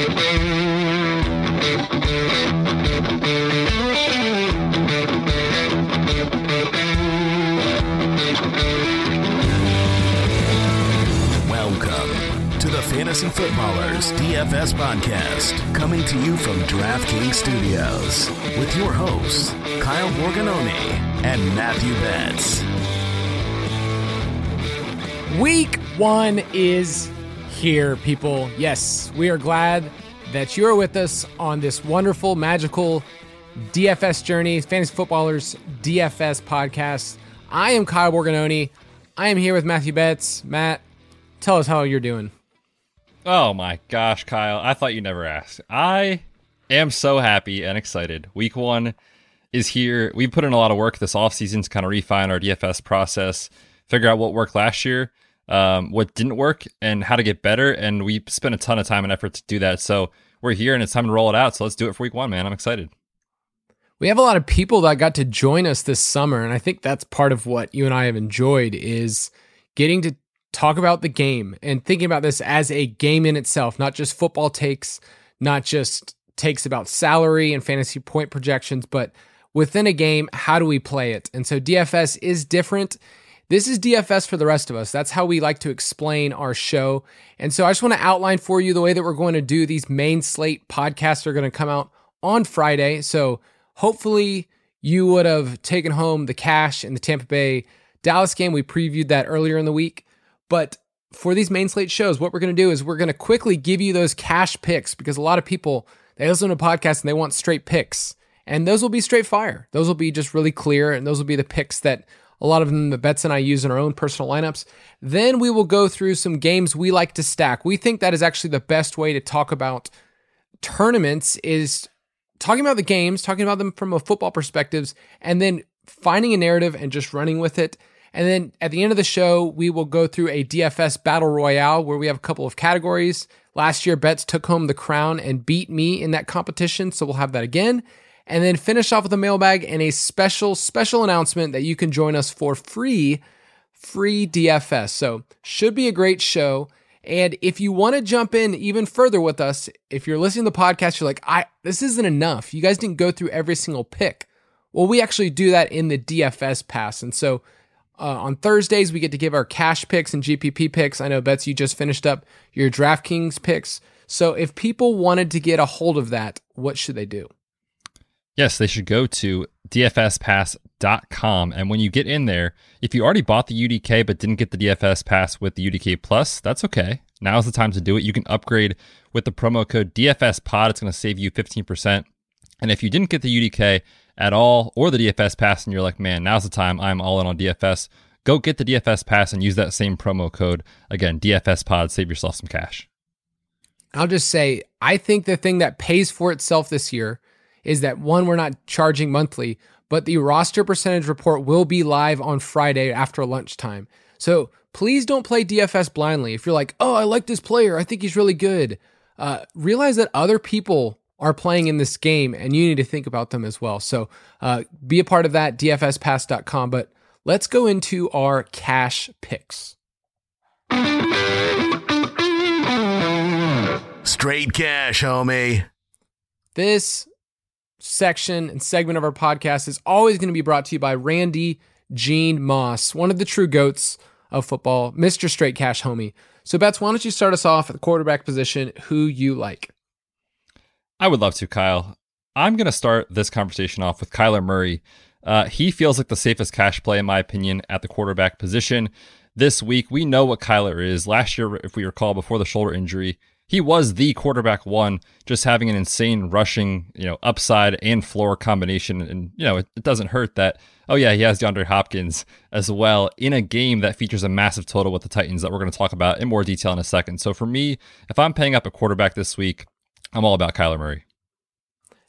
Welcome to the Fantasy Footballers DFS podcast, coming to you from DraftKings Studios with your hosts, Kyle Borgognoni and Matthew Betts. Week one is here, people. Yes, we are glad that you are with us on this wonderful, magical DFS journey, Fantasy Footballers DFS podcast. I am Kyle Borgognoni. I am here with Matthew Betts. Matt, tell us how you're doing. Oh my gosh, Kyle. I thought you never asked. I am so happy and excited. Week one is here. We put in a lot of work this offseason to kind of refine our DFS process, figure out what worked last year, um, what didn't work, and how to get better. And we spent a ton of time and effort to do that. So we're here and it's time to roll it out. So let's do it for week one, man. I'm excited. We have a lot of people that got to join us this summer, and I think that's part of what you and I have enjoyed is getting to talk about the game and thinking about this as a game in itself, not just football takes, not just takes about salary and fantasy point projections, but within a game, how do we play it? And so DFS is different. This is DFS for the rest of us. That's how we like to explain our show. And so I just want to outline for you the way that we're going to do these main slate podcasts are going to come out on Friday. So hopefully you would have taken home the cash in the Tampa Bay Dallas game. We previewed that earlier in the week. But for these main slate shows, what we're going to do is we're going to quickly give you those cash picks because a lot of people they listen to podcasts and they want straight picks. And those will be straight fire. Those will be just really clear and those will be the picks that a lot of them the Betts and I use in our own personal lineups. Then we will go through some games we like to stack. We think that is actually the best way to talk about tournaments is talking about the games, talking about them from a football perspectives, and then finding a narrative and just running with it. And then at the end of the show, we will go through a DFS battle royale where we have a couple of categories. Last year, Betts took home the crown and beat me in that competition, so we'll have that again. And then finish off with a mailbag and a special, special announcement that you can join us for free, free DFS. So, should be a great show. And if you want to jump in even further with us, if you're listening to the podcast, you're like, I this isn't enough. You guys didn't go through every single pick. Well, we actually do that in the DFS pass. And so uh, on Thursdays, we get to give our cash picks and GPP picks. I know, Betts, you just finished up your DraftKings picks. So if people wanted to get a hold of that, what should they do? Yes, they should go to dfspass.com. And when you get in there, if you already bought the UDK but didn't get the DFS pass with the UDK Plus, that's okay. Now's the time to do it. You can upgrade with the promo code DFSPOD. It's going to save you 15%. And if you didn't get the UDK at all or the DFS pass and you're like, man, now's the time, I'm all in on DFS, go get the DFS pass and use that same promo code. Again, DFSPOD, save yourself some cash. I'll just say, I think the thing that pays for itself this year is that one, we're not charging monthly, but the roster percentage report will be live on Friday after lunchtime. So please don't play DFS blindly. If you're like, oh, I like this player, I think he's really good, uh, realize that other people are playing in this game and you need to think about them as well. So uh, be a part of that, dfspass.com. But let's go into our cash picks. Straight cash, homie. This section and segment of our podcast is always going to be brought to you by Randy Gene Moss, one of the true goats of football, Mr. Straight Cash Homie. So, Betts, why don't you start us off at the quarterback position, who you like? I would love to, Kyle. I'm going to start this conversation off with Kyler Murray. Uh, he feels like the safest cash play, in my opinion, at the quarterback position. This week, we know what Kyler is. Last year, if we recall, before the shoulder injury, he was the quarterback one, just having an insane rushing, you know, upside and floor combination. And, you know, it, it, doesn't hurt that, oh, yeah, he has DeAndre Hopkins as well in a game that features a massive total with the Titans that we're going to talk about in more detail in a second. So for me, if I'm paying up a quarterback this week, I'm all about Kyler Murray.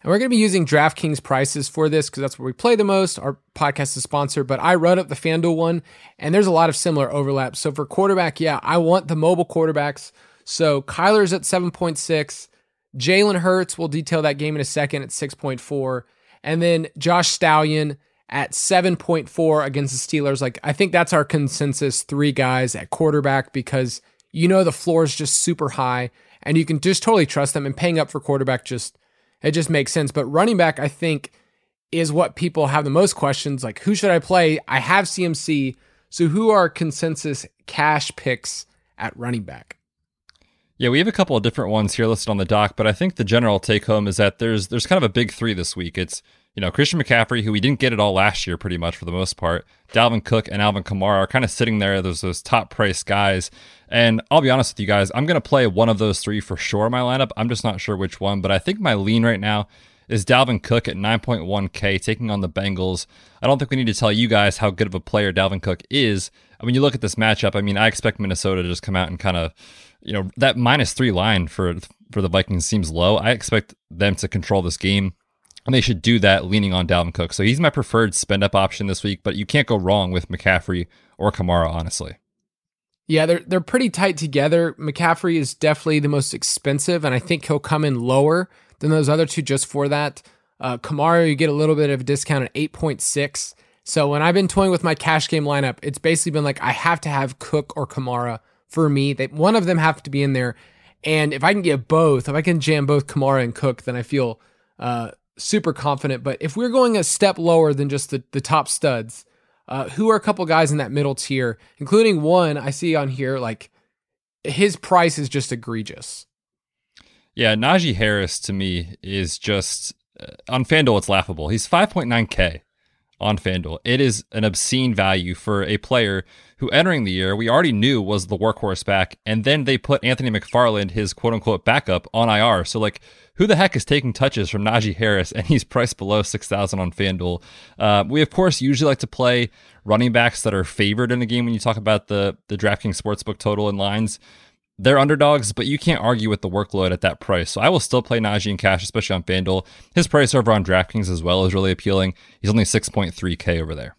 And we're going to be using DraftKings prices for this because that's where we play the most. Our podcast is sponsored, but I run up the FanDuel one, and there's a lot of similar overlaps. So for quarterback, yeah, I want the mobile quarterbacks so Kyler's at 7.6. Jalen Hurts, we'll detail that game in a second at 6.4. And then Josh Allen at 7.4 against the Steelers. Like, I think that's our consensus three guys at quarterback because you know the floor is just super high and you can just totally trust them and paying up for quarterback just it just makes sense. But running back, I think, is what people have the most questions. Like, who should I play? I have CMC. So who are consensus cash picks at running back? Yeah, we have a couple of different ones here listed on the doc, but I think the general take home is that there's there's kind of a big three this week. It's you know Christian McCaffrey, who we didn't get it all last year, pretty much for the most part. Dalvin Cook and Alvin Kamara are kind of sitting there. Those those top price guys, and I'll be honest with you guys, I'm gonna play one of those three for sure in my lineup. I'm just not sure which one, but I think my lean right now is Dalvin Cook at 9.1K taking on the Bengals. I don't think we need to tell you guys how good of a player Dalvin Cook is. When you look at this matchup, I mean, I expect Minnesota to just come out and kind of you know that minus three line for for the Vikings seems low. I expect them to control this game, and they should do that leaning on Dalvin Cook. So he's my preferred spend up option this week. But you can't go wrong with McCaffrey or Kamara, honestly. Yeah, they're they're pretty tight together. McCaffrey is definitely the most expensive, and I think he'll come in lower than those other two just for that. Uh, Kamara, you get a little bit of a discount at eight point six. So when I've been toying with my cash game lineup, it's basically been like I have to have Cook or Kamara for me. One of them have to be in there. And if I can get both, if I can jam both Kamara and Cook, then I feel uh, super confident. But if we're going a step lower than just the, the top studs, uh, who are a couple guys in that middle tier, including one I see on here, like his price is just egregious. Yeah, Najee Harris to me is just uh, on FanDuel, it's laughable. He's 5.9K on FanDuel. It is an obscene value for a player who entering the year we already knew was the workhorse back, and then they put Anthony McFarland, his quote unquote backup, on IR. So like, who the heck is taking touches from Najee Harris, and he's priced below six thousand on FanDuel? Uh, we of course usually like to play running backs that are favored in the game when you talk about the the DraftKings sportsbook total and lines they're underdogs, but you can't argue with the workload at that price. So I will still play Najee in cash, especially on FanDuel. His price over on DraftKings as well is really appealing. He's only 6.3K over there.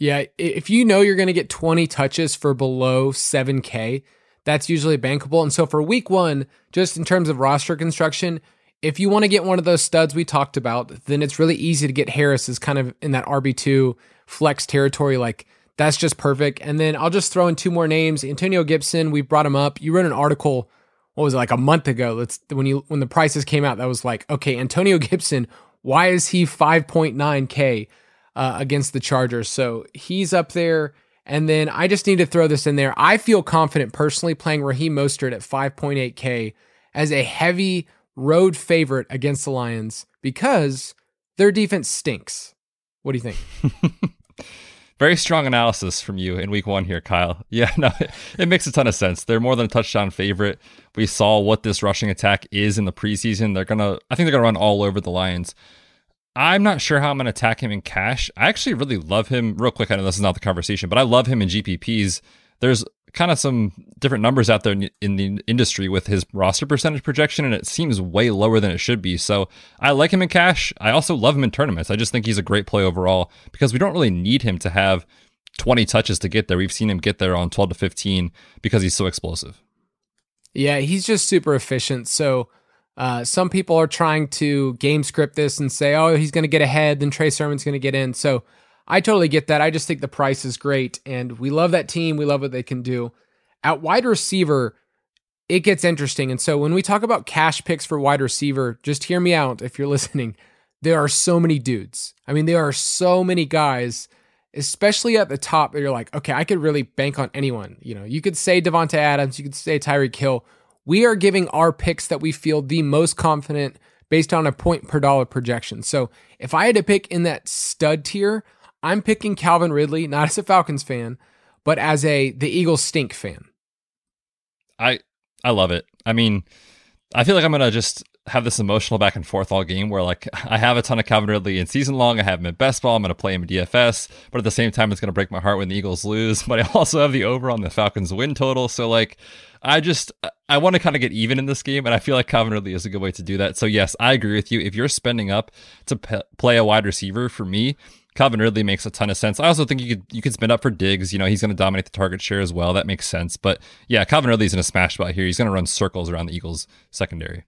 Yeah, if you know you're going to get 20 touches for below 7K, that's usually bankable. And so for week one, just in terms of roster construction, if you want to get one of those studs we talked about, then it's really easy to get Harris as kind of in that RB2 flex territory. Like that's just perfect. And then I'll just throw in two more names. Antonio Gibson, we brought him up. You wrote an article, what was it, like a month ago? Let's when you when the prices came out, that was like, okay, Antonio Gibson, why is he 5.9K uh, against the Chargers? So he's up there. And then I just need to throw this in there. I feel confident personally playing Raheem Mostert at 5.8K as a heavy road favorite against the Lions because their defense stinks. What do you think? Very strong analysis from you in week one here, Kyle. Yeah, no, it, it, makes a ton of sense. They're more than a touchdown favorite. We saw what this rushing attack is in the preseason. They're gonna, I think they're gonna run all over the Lions. I'm not sure how I'm gonna attack him in cash. I actually really love him. Real quick, I know this is not the conversation, but I love him in GPPs. There's kind of some different numbers out there in the industry with his roster percentage projection, and it seems way lower than it should be. So I like him in cash. I also love him in tournaments. I just think he's a great play overall because we don't really need him to have 20 touches to get there. We've seen him get there on 12 to 15 because he's so explosive. Yeah, he's just super efficient. So uh, some people are trying to game script this and say, oh, he's going to get ahead, then Trey Sermon's going to get in. So I totally get that. I just think the price is great and we love that team. We love what they can do. At wide receiver, it gets interesting. And so when we talk about cash picks for wide receiver, just hear me out if you're listening. There are so many dudes. I mean, there are so many guys, especially at the top, that you're like, okay, I could really bank on anyone. You know, you could say Davante Adams, you could say Tyreek Hill. We are giving our picks that we feel the most confident based on a point per dollar projection. So if I had to pick in that stud tier, I'm picking Calvin Ridley, not as a Falcons fan, but as a the Eagles stink fan. I I love it. I mean, I feel like I'm gonna just have this emotional back and forth all game where like I have a ton of Calvin Ridley in season long. I have him in best ball. I'm gonna play him in DFS, but at the same time, it's gonna break my heart when the Eagles lose. But I also have the over on the Falcons win total. So like, I just I want to kind of get even in this game, and I feel like Calvin Ridley is a good way to do that. So yes, I agree with you. If you're spending up to p- play a wide receiver, for me, Calvin Ridley makes a ton of sense. I also think you could you could spend up for Diggs. You know, he's going to dominate the target share as well. That makes sense. But yeah, Calvin Ridley's in a smash spot here. He's going to run circles around the Eagles secondary.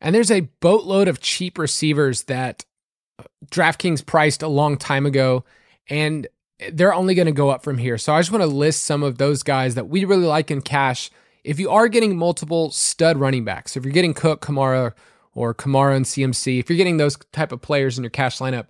And there's a boatload of cheap receivers that DraftKings priced a long time ago. And they're only going to go up from here. So I just want to list some of those guys that we really like in cash. If you are getting multiple stud running backs, if you're getting Cook, Kamara, or Kamara and CMC, if you're getting those type of players in your cash lineup,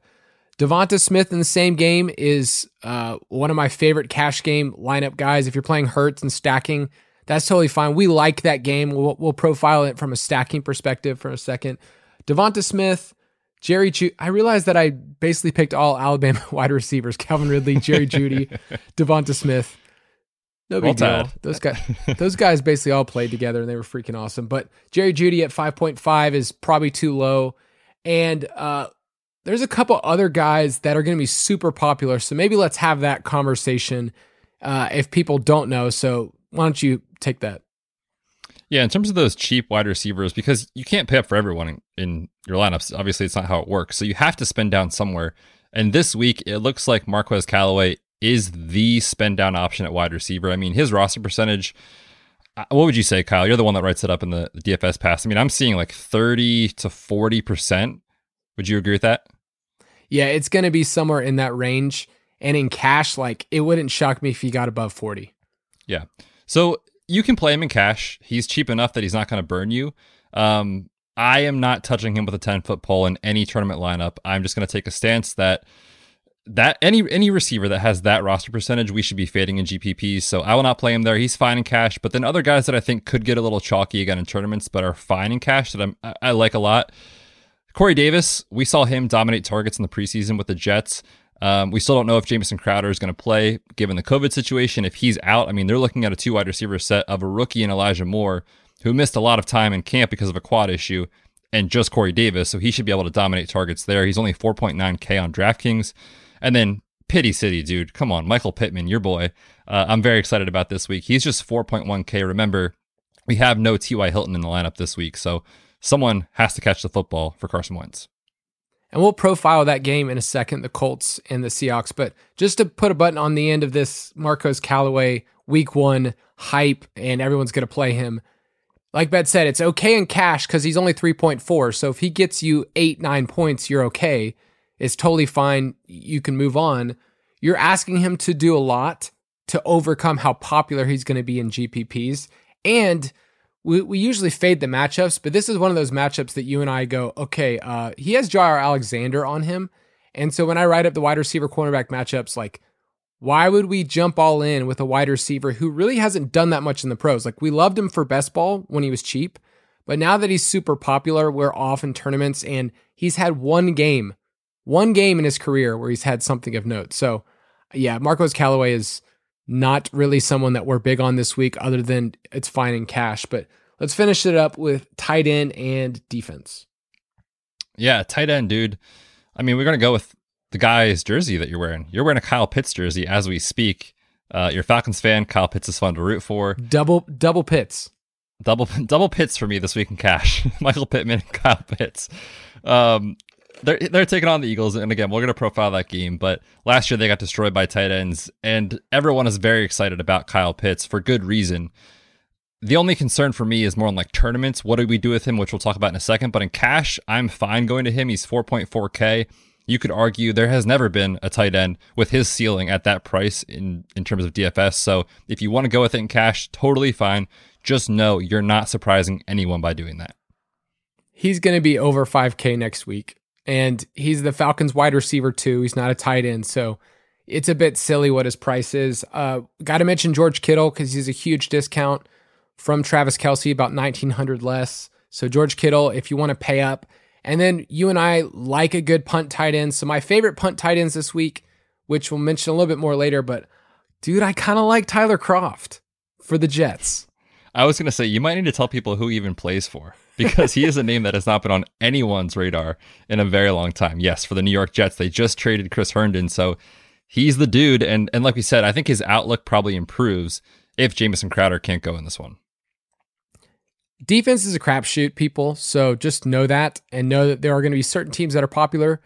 Devonta Smith in the same game is uh, one of my favorite cash game lineup guys. If you're playing Hurts and stacking, that's totally fine. We like that game. We'll, we'll profile it from a stacking perspective for a second. Devonta Smith, Jerry Jeudy. I realized that I basically picked all Alabama wide receivers: Calvin Ridley, Jerry Jeudy, Devonta Smith. No big well deal. Those guys, those guys basically all played together and they were freaking awesome. But Jerry Jeudy at five point five is probably too low, and uh, there's a couple other guys that are going to be super popular. So maybe let's have that conversation uh, if people don't know. So why don't you take that? Yeah, in terms of those cheap wide receivers, because you can't pay up for everyone in, in your lineups. Obviously, it's not how it works. So you have to spend down somewhere. And this week, it looks like Marquez Callaway is the spend down option at wide receiver. I mean, his roster percentage. Uh, what would you say, Kyle? You're the one that writes it up in the DFS pass. I mean, I'm seeing like 30 to 40 percent. Would you agree with that? Yeah, it's going to be somewhere in that range. And in cash, like it wouldn't shock me if he got above 40. Yeah. So you can play him in cash. He's cheap enough that he's not going to burn you. Um, I am not touching him with a 10 foot pole in any tournament lineup. I'm just going to take a stance that that any any receiver that has that roster percentage, we should be fading in GPPs. So I will not play him there. He's fine in cash. But then other guys that I think could get a little chalky again in tournaments, but are fine in cash that I'm I, I like a lot. Corey Davis, we saw him dominate targets in the preseason with the Jets. Um, we still don't know if Jamison Crowder is going to play given the COVID situation. If he's out, I mean, they're looking at a two wide receiver set of a rookie and Elijah Moore, who missed a lot of time in camp because of a quad issue, and just Corey Davis. So he should be able to dominate targets there. He's only 4.9K on DraftKings. And then Pity City, dude. Come on, Michael Pittman, your boy. Uh, I'm very excited about this week. He's just 4.1K. Remember, we have no T.Y. Hilton in the lineup this week. So someone has to catch the football for Carson Wentz. And we'll profile that game in a second, the Colts and the Seahawks. But just to put a button on the end of this Marquez Callaway week one hype, and everyone's going to play him. Like Betts said, it's okay in cash because he's only 3.4. So if he gets you eight, nine points, you're okay. It's totally fine. You can move on. You're asking him to do a lot to overcome how popular he's going to be in GPPs. And we, we usually fade the matchups, but this is one of those matchups that you and I go, okay, uh, he has Jaire Alexander on him. And so when I write up the wide receiver cornerback matchups, like, why would we jump all in with a wide receiver who really hasn't done that much in the pros? Like, we loved him for best ball when he was cheap, but now that he's super popular, we're off in tournaments and he's had one game, one game in his career where he's had something of note. So, yeah, Marquez Callaway is not really someone that we're big on this week, other than it's fine in cash. But let's finish it up with tight end and defense. Yeah, tight end, dude. I mean, we're gonna go with the guy's jersey that you're wearing. You're wearing a Kyle Pitts jersey as we speak. Uh, you're Falcons fan. Kyle Pitts is fun to root for. Double double Pitts. Double double Pitts for me this week in cash. Michael Pittman, and Kyle Pitts. Um, they're they're taking on the Eagles, and again, we're gonna profile that game. But last year they got destroyed by tight ends, and everyone is very excited about Kyle Pitts for good reason. The only concern for me is more on like tournaments. What do we do with him, which we'll talk about in a second. But in cash, I'm fine going to him. He's 4.4K. You could argue there has never been a tight end with his ceiling at that price in in terms of DFS. So if you want to go with it in cash, totally fine. Just know you're not surprising anyone by doing that. He's going to be over 5K next week and he's the Falcons wide receiver too. He's not a tight end, so it's a bit silly what his price is. Uh, Got to mention George Kittle because he's a huge discount from Travis Kelce, about nineteen hundred less. So George Kittle, if you want to pay up, and then you and I like a good punt tight end. So my favorite punt tight ends this week, which we'll mention a little bit more later, but dude, I kind of like Tyler Kroft for the Jets. I was gonna say you might need to tell people who even plays for because he is a name that has not been on anyone's radar in a very long time. Yes, for the New York Jets, they just traded Chris Herndon, so he's the dude. And and like we said, I think his outlook probably improves if Jamison Crowder can't go in this one. Defense is a crapshoot, people. So just know that and know that there are going to be certain teams that are popular.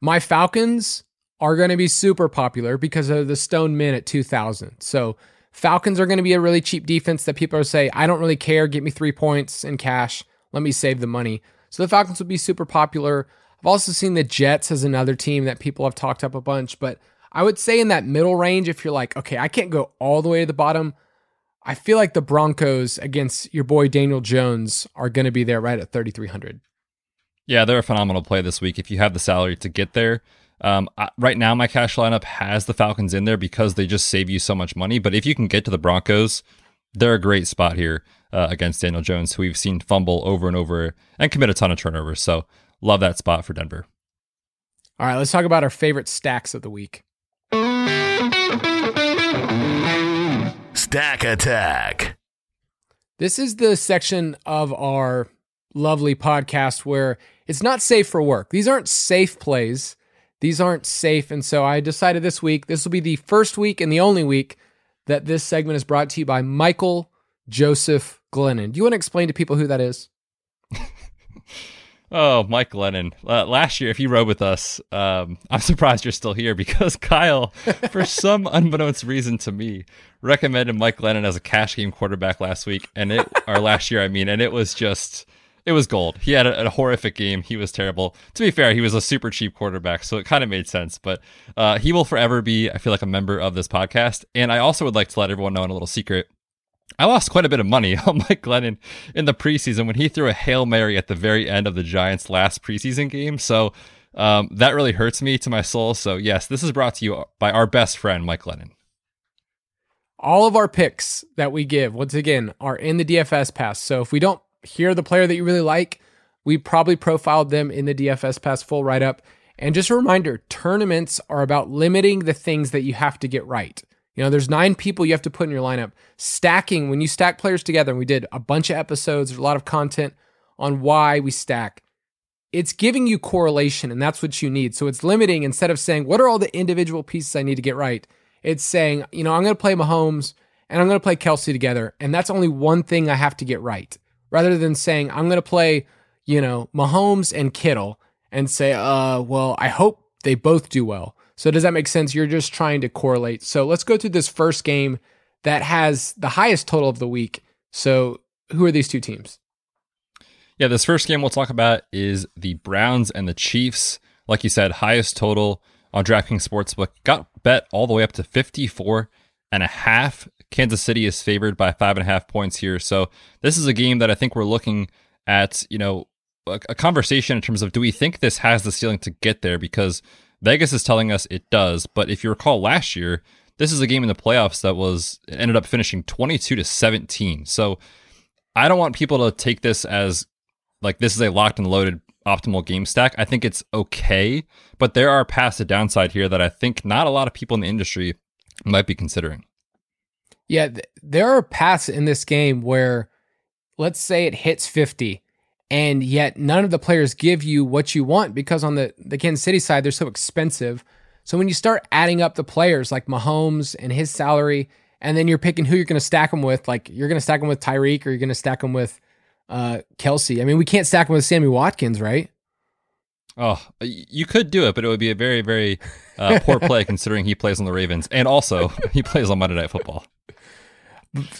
My Falcons are going to be super popular because of the Stone Min at 2000. So Falcons are going to be a really cheap defense that people are say, I don't really care. Get me three points in cash. Let me save the money. So the Falcons will be super popular. I've also seen the Jets as another team that people have talked up a bunch, but I would say in that middle range, if you're like, okay, I can't go all the way to the bottom, I feel like the Broncos against your boy Daniel Jones are going to be there right at 3,300. Yeah, they're a phenomenal play this week if you have the salary to get there. Um, I, right now, my cash lineup has the Falcons in there because they just save you so much money. But if you can get to the Broncos, they're a great spot here uh, against Daniel Jones, who we've seen fumble over and over and commit a ton of turnovers. So love that spot for Denver. All right, let's talk about our favorite stacks of the week. Stack Attack. This is the section of our lovely podcast where it's not safe for work. These aren't safe plays. These aren't safe. And so I decided this week, this will be the first week and the only week that this segment is brought to you by Michael Joseph Glennon. Do you want to explain to people who that is? Oh, Mike Glennon. Uh, last year, if you rode with us, um, I'm surprised you're still here because Kyle, for some unbeknownst reason to me, recommended Mike Glennon as a cash game quarterback last week, and it or last year, I mean, and it was just it was gold. He had a, a, horrific game. He was terrible. To be fair, he was a super cheap quarterback, so it kind of made sense. But uh, he will forever be, I feel like, a member of this podcast. And I also would like to let everyone know in a little secret. I lost quite a bit of money on Mike Glennon in the preseason when he threw a Hail Mary at the very end of the Giants' last preseason game. So um, that really hurts me to my soul. So, yes, this is brought to you by our best friend, Mike Glennon. All of our picks that we give, once again, are in the DFS pass. So if we don't hear the player that you really like, we probably profiled them in the DFS pass full write up. And just a reminder tournaments are about limiting the things that you have to get right. You know, there's nine people you have to put in your lineup. Stacking, when you stack players together, and we did a bunch of episodes, there's a lot of content on why we stack. It's giving you correlation, and that's what you need. So it's limiting instead of saying, what are all the individual pieces I need to get right? It's saying, you know, I'm going to play Mahomes and I'm going to play Kelce together, and that's only one thing I have to get right. Rather than saying, I'm going to play, you know, Mahomes and Kittle and say, uh, well, I hope they both do well. So does that make sense? You're just trying to correlate. So let's go to this first game that has the highest total of the week. So who are these two teams? Yeah, this first game we'll talk about is the Browns and the Chiefs. Like you said, highest total on DraftKings Sportsbook. Got bet all the way up to 54 and a half. Kansas City is favored by five and a half points here. So this is a game that I think we're looking at, you know, a, a conversation in terms of do we think this has the ceiling to get there? Because Vegas is telling us it does, but if you recall last year, this is a game in the playoffs that was ended up finishing 22 to 17. So I don't want people to take this as like this is a locked and loaded optimal game stack. I think it's okay, but there are paths to downside here that I think not a lot of people in the industry might be considering. Yeah, th- there are paths in this game where let's say it hits 50 and yet none of the players give you what you want because on the, the Kansas City side, they're so expensive. So when you start adding up the players like Mahomes and his salary, and then you're picking who you're going to stack them with, like you're going to stack them with Tyreek or you're going to stack them with uh, Kelce. I mean, we can't stack them with Sammy Watkins, right? Oh, you could do it, but it would be a very, very uh, poor play considering he plays on the Ravens and also he plays on Monday Night Football.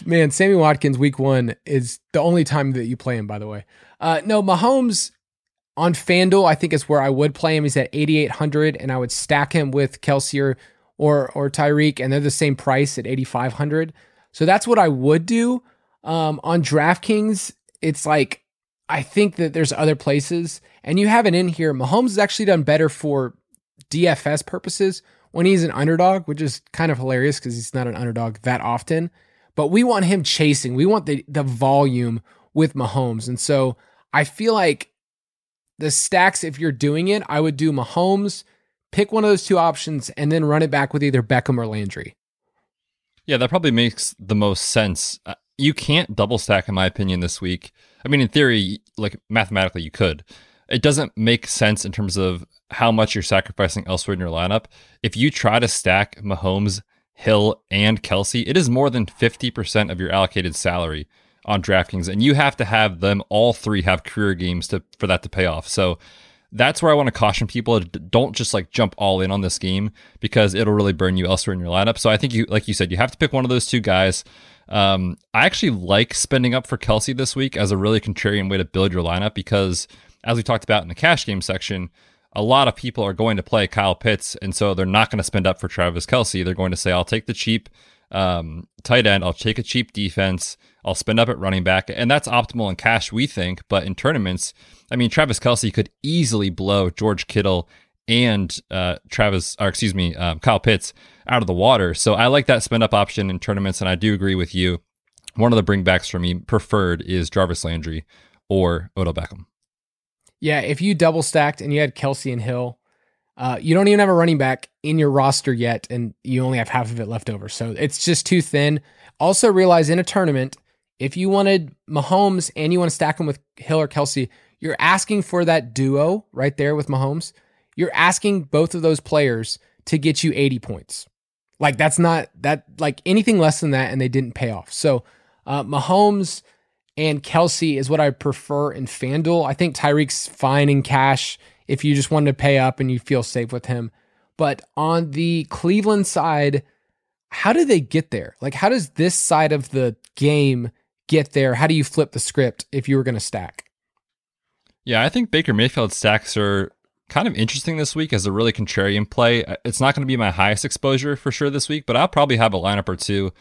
Man, Sammy Watkins week one is the only time that you play him, by the way. Uh, no, Mahomes on FanDuel, I think is where I would play him. He's at 8,800, and I would stack him with Kelce or, or, or Tyreek, and they're the same price at 8,500. So that's what I would do. Um, on DraftKings, it's like, I think that there's other places, and you have it in here. Mahomes has actually done better for DFS purposes when he's an underdog, which is kind of hilarious because he's not an underdog that often. But we want him chasing. We want the the volume with Mahomes. And so I feel like the stacks, if you're doing it, I would do Mahomes, pick one of those two options, and then run it back with either Beckham or Landry. Yeah, that probably makes the most sense. Uh, you can't double stack, in my opinion, this week. I mean, in theory, like mathematically, you could. It doesn't make sense in terms of how much you're sacrificing elsewhere in your lineup. If you try to stack Mahomes, Hill, and Kelce, it is more than 50% of your allocated salary on DraftKings, and you have to have them all three have career games to for that to pay off. So that's where I want to caution people: don't just like jump all in on this game because it'll really burn you elsewhere in your lineup. So I think you, like you said, you have to pick one of those two guys. Um, I actually like spending up for Kelce this week as a really contrarian way to build your lineup because, as we talked about in the cash game section, a lot of people are going to play Kyle Pitts, and so they're not going to spend up for Travis Kelce. They're going to say, I'll take the cheap um, tight end, I'll take a cheap defense, I'll spend up at running back. And that's optimal in cash, we think. But in tournaments, I mean, Travis Kelce could easily blow George Kittle and uh, Travis, or excuse me, um, Kyle Pitts out of the water. So I like that spend up option in tournaments, and I do agree with you. One of the bringbacks for me preferred is Jarvis Landry or Odell Beckham. Yeah, if you double stacked and you had Kelce and Hill, uh, you don't even have a running back in your roster yet, and you only have half of it left over. So it's just too thin. Also, realize in a tournament, if you wanted Mahomes and you want to stack him with Hill or Kelce, you're asking for that duo right there with Mahomes. You're asking both of those players to get you 80 points. Like that's not that like anything less than that, and they didn't pay off. So uh, Mahomes and Kelce is what I prefer in FanDuel. I think Tyreek's fine in cash if you just wanted to pay up and you feel safe with him. But on the Cleveland side, how do they get there? Like, how does this side of the game get there? How do you flip the script if you were going to stack? Yeah, I think Baker Mayfield stacks are kind of interesting this week as a really contrarian play. Uh, it's not going to be my highest exposure for sure this week, but I'll probably have a lineup or two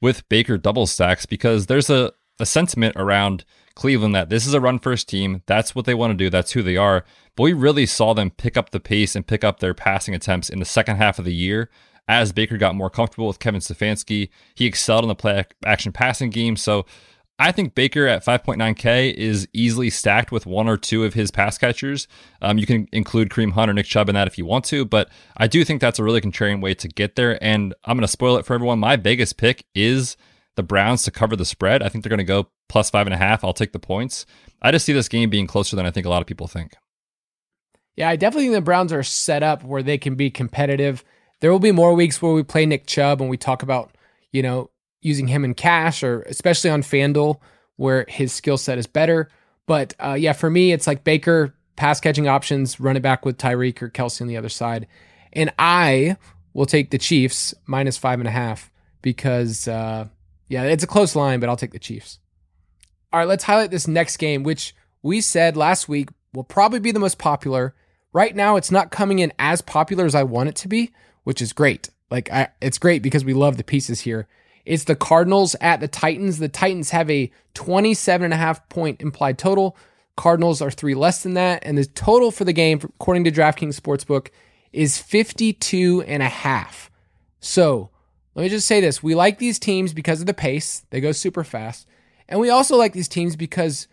with Baker double stacks because there's a, a sentiment around Cleveland that this is a run first team. That's what they want to do. That's who they are. But we really saw them pick up the pace and pick up their passing attempts in the second half of the year as Baker got more comfortable with Kevin Stefanski. He excelled in the play action passing game. So I think Baker at 5.9K is easily stacked with one or two of his pass catchers. Um, you can include Kareem Hunt or Nick Chubb in that if you want to, but I do think that's a really contrarian way to get there. And I'm going to spoil it for everyone. My biggest pick is the Browns to cover the spread. I think they're going to go plus five and a half. I'll take the points. I just see this game being closer than I think a lot of people think. Yeah, I definitely think the Browns are set up where they can be competitive. There will be more weeks where we play Nick Chubb and we talk about, you know, using him in cash or especially on FanDuel where his skill set is better. But uh, yeah, for me, it's like Baker pass catching options, run it back with Tyreek or Kelce on the other side. And I will take the Chiefs minus five and a half because, uh, yeah, it's a close line, but I'll take the Chiefs. All right, let's highlight this next game, which we said last week will probably be the most popular. Right now, it's not coming in as popular as I want it to be, which is great. Like, I, it's great because we love the pieces here. It's the Cardinals at the Titans. The Titans have a 27 and a half point implied total. Cardinals are three less than that. And the total for the game, according to DraftKings Sportsbook, is 52 and a half. So let me just say this. We like these teams because of the pace. They go super fast. And we also like these teams because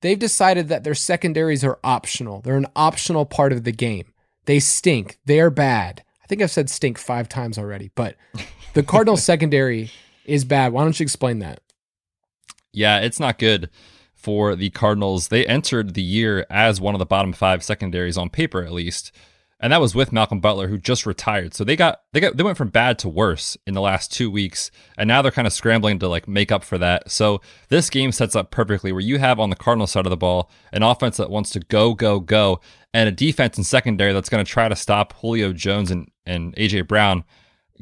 they've decided that their secondaries are optional. They're an optional part of the game. They stink. They are bad. I think I've said stink five times already, but the Cardinals secondary is bad. Why don't you explain that? Yeah, it's not good for the Cardinals. They entered the year as one of the bottom five secondaries on paper, at least. And that was with Malcolm Butler, who just retired. So they got they got they went from bad to worse in the last two weeks, and now they're kind of scrambling to like make up for that. So this game sets up perfectly where you have on the Cardinal side of the ball an offense that wants to go, go, go, and a defense and secondary that's going to try to stop Julio Jones and, and AJ Brown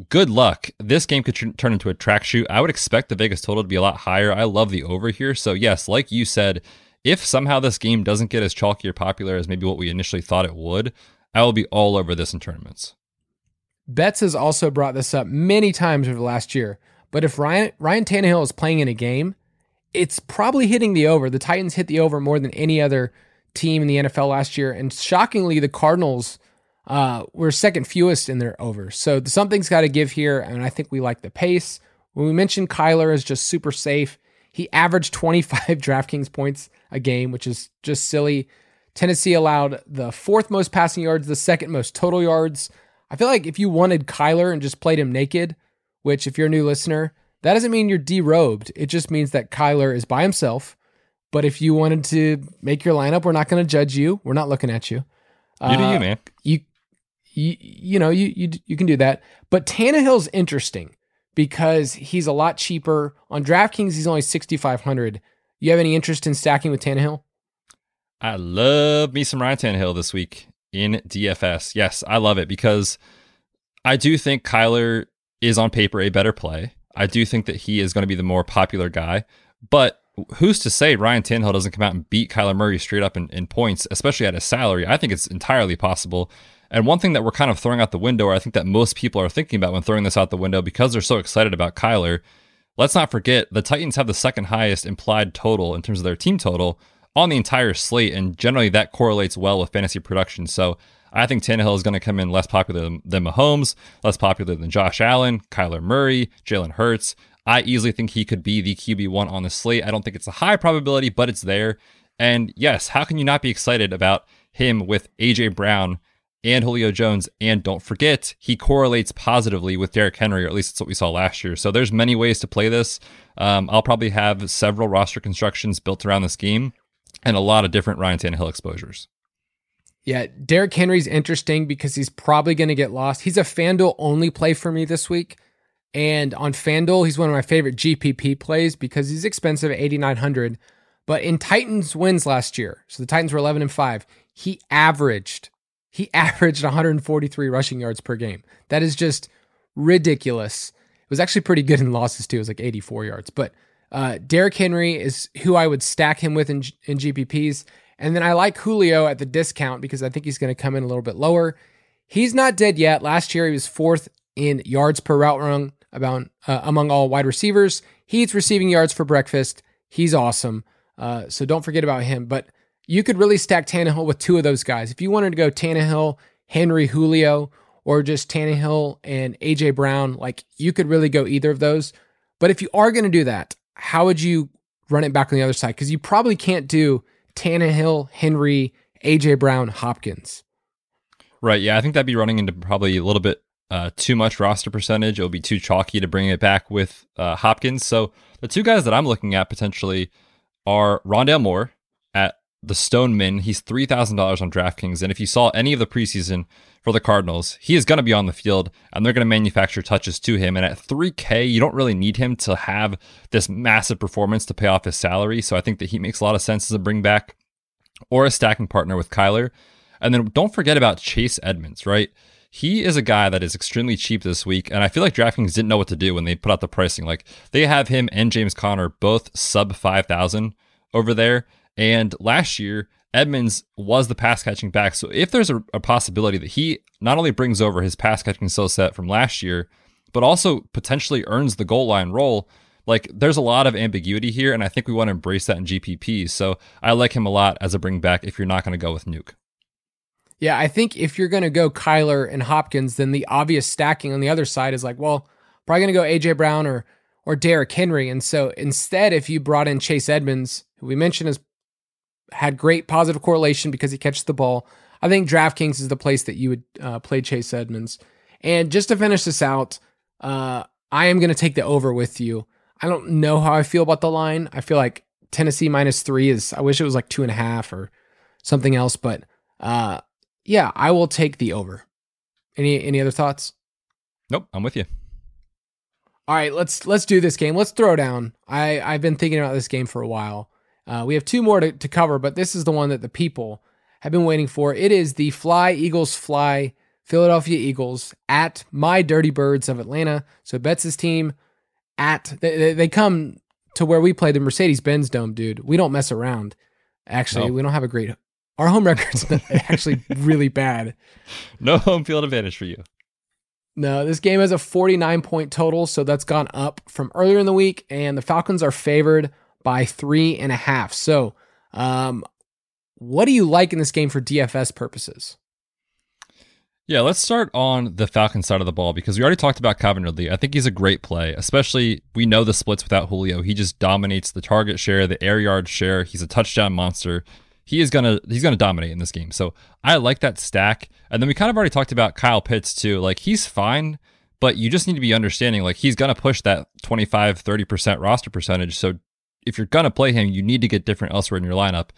good luck. This game could tr- turn into a track shoot. I would expect the Vegas total to be a lot higher. I love the over here. So, yes, like you said, if somehow this game doesn't get as chalky or popular as maybe what we initially thought it would, I will be all over this in tournaments. Betts has also brought this up many times over the last year. But if Ryan Ryan Tannehill is playing in a game, it's probably hitting the over. The Titans hit the over more than any other team in the NFL last year, and shockingly, the Cardinals uh, we're second fewest in their over. So something's got to give here, and I think we like the pace. When we mentioned Kyler is just super safe, he averaged 25 DraftKings points a game, which is just silly. Tennessee allowed the fourth most passing yards, the second most total yards. I feel like if you wanted Kyler and just played him naked, which if you're a new listener, that doesn't mean you're derobed. It just means that Kyler is by himself. But if you wanted to make your lineup, we're not going to judge you. We're not looking at you. You do you, uh, man. You you, you know, you, you, you can do that. But Tannehill's interesting because he's a lot cheaper. On DraftKings, he's only 6,500. You have any interest in stacking with Tannehill? I love me some Ryan Tannehill this week in DFS. Yes, I love it because I do think Kyler is on paper a better play. I do think that he is going to be the more popular guy. But who's to say Ryan Tannehill doesn't come out and beat Kyler Murray straight up in, in points, especially at his salary? I think it's entirely possible. And one thing that we're kind of throwing out the window, or I think that most people are thinking about when throwing this out the window because they're so excited about Kyler, let's not forget the Titans have the second highest implied total in terms of their team total on the entire slate. And generally that correlates well with fantasy production. So I think Tannehill is going to come in less popular than, Mahomes, less popular than Josh Allen, Kyler Murray, Jalen Hurts. I easily think he could be the QB1 on the slate. I don't think it's a high probability, but it's there. And yes, how can you not be excited about him with AJ Brown and Julio Jones. And don't forget, he correlates positively with Derrick Henry, or at least that's what we saw last year. So there's many ways to play this. Um, I'll probably have several roster constructions built around this game and a lot of different Ryan Tannehill exposures. Yeah, Derrick Henry's interesting because he's probably going to get lost. He's a FanDuel only play for me this week. And on FanDuel, he's one of my favorite GPP plays because he's expensive at 8900 But in Titans wins last year, so the Titans were 11 and 5, he averaged he averaged 143 rushing yards per game. That is just ridiculous. It was actually pretty good in losses too. It was like 84 yards. But uh, Derrick Henry is who I would stack him with in, in GPPs. And then I like Julio at the discount because I think he's going to come in a little bit lower. He's not dead yet. Last year he was fourth in yards per route run about uh, among all wide receivers. He's receiving yards for breakfast. He's awesome. Uh, so don't forget about him. But you could really stack Tannehill with two of those guys. If you wanted to go Tannehill, Henry, Julio, or just Tannehill and AJ Brown, like you could really go either of those. But if you are going to do that, how would you run it back on the other side? Because you probably can't do Tannehill, Henry, AJ Brown, Hopkins. Right. Yeah, I think that'd be running into probably a little bit uh, too much roster percentage. It would be too chalky to bring it back with uh, Hopkins. So the two guys that I'm looking at potentially are Rondale Moore at the Stoneman. He's three thousand dollars on DraftKings, and if you saw any of the preseason for the Cardinals, he is going to be on the field, and they're going to manufacture touches to him. And at three K, you don't really need him to have this massive performance to pay off his salary. So I think that he makes a lot of sense as a bring back or a stacking partner with Kyler. And then don't forget about Chase Edmonds, right? He is a guy that is extremely cheap this week, and I feel like DraftKings didn't know what to do when they put out the pricing. Like they have him and James Conner both sub five thousand over there, and last year, Edmonds was the pass catching back. So if there's a, a, possibility that he not only brings over his pass catching skill set from last year, but also potentially earns the goal line role, like there's a lot of ambiguity here. And I think we want to embrace that in GPP. So I like him a lot as a bring back if you're not going to go with Nuke. Yeah, I think if you're going to go Kyler and Hopkins, then the obvious stacking on the other side is like, well, probably going to go AJ Brown or or Derrick Henry. And so instead, if you brought in Chase Edmonds, who we mentioned is had great positive correlation because he catches the ball. I think DraftKings is the place that you would uh, play Chase Edmonds. And just to finish this out, uh, I am going to take the over with you. I don't know how I feel about the line. I feel like Tennessee minus three is, I wish it was like two and a half or something else, but uh, yeah, I will take the over. Any any other thoughts? Nope, I'm with you. All right, let's let's do this game. Let's throw down. I I've been thinking about this game for a while. Uh, we have two more to, to cover, but this is the one that the people have been waiting for. It is the Fly Eagles Fly Philadelphia Eagles at my Dirty Birds of Atlanta. So Betts' team at they, they come to where we play the Mercedes Benz Dome, dude. We don't mess around. Actually, nope. we don't have a great. Our home record's actually really bad. No home field advantage for you. No, this game has a 49 point total, so that's gone up from earlier in the week, and the Falcons are favored by three and a half. So, um, what do you like in this game for DFS purposes? Yeah, let's start on the Falcons side of the ball because we already talked about Calvin Ridley. I think he's a great play, especially we know the splits without Julio. He just dominates the target share, the air yard share. He's a touchdown monster. He is gonna he's gonna dominate in this game. So I like that stack. And then we kind of already talked about Kyle Pitts too. Like he's fine, but you just need to be understanding like he's gonna push that 25, 30% roster percentage. So if you're gonna play him, you need to get different elsewhere in your lineup.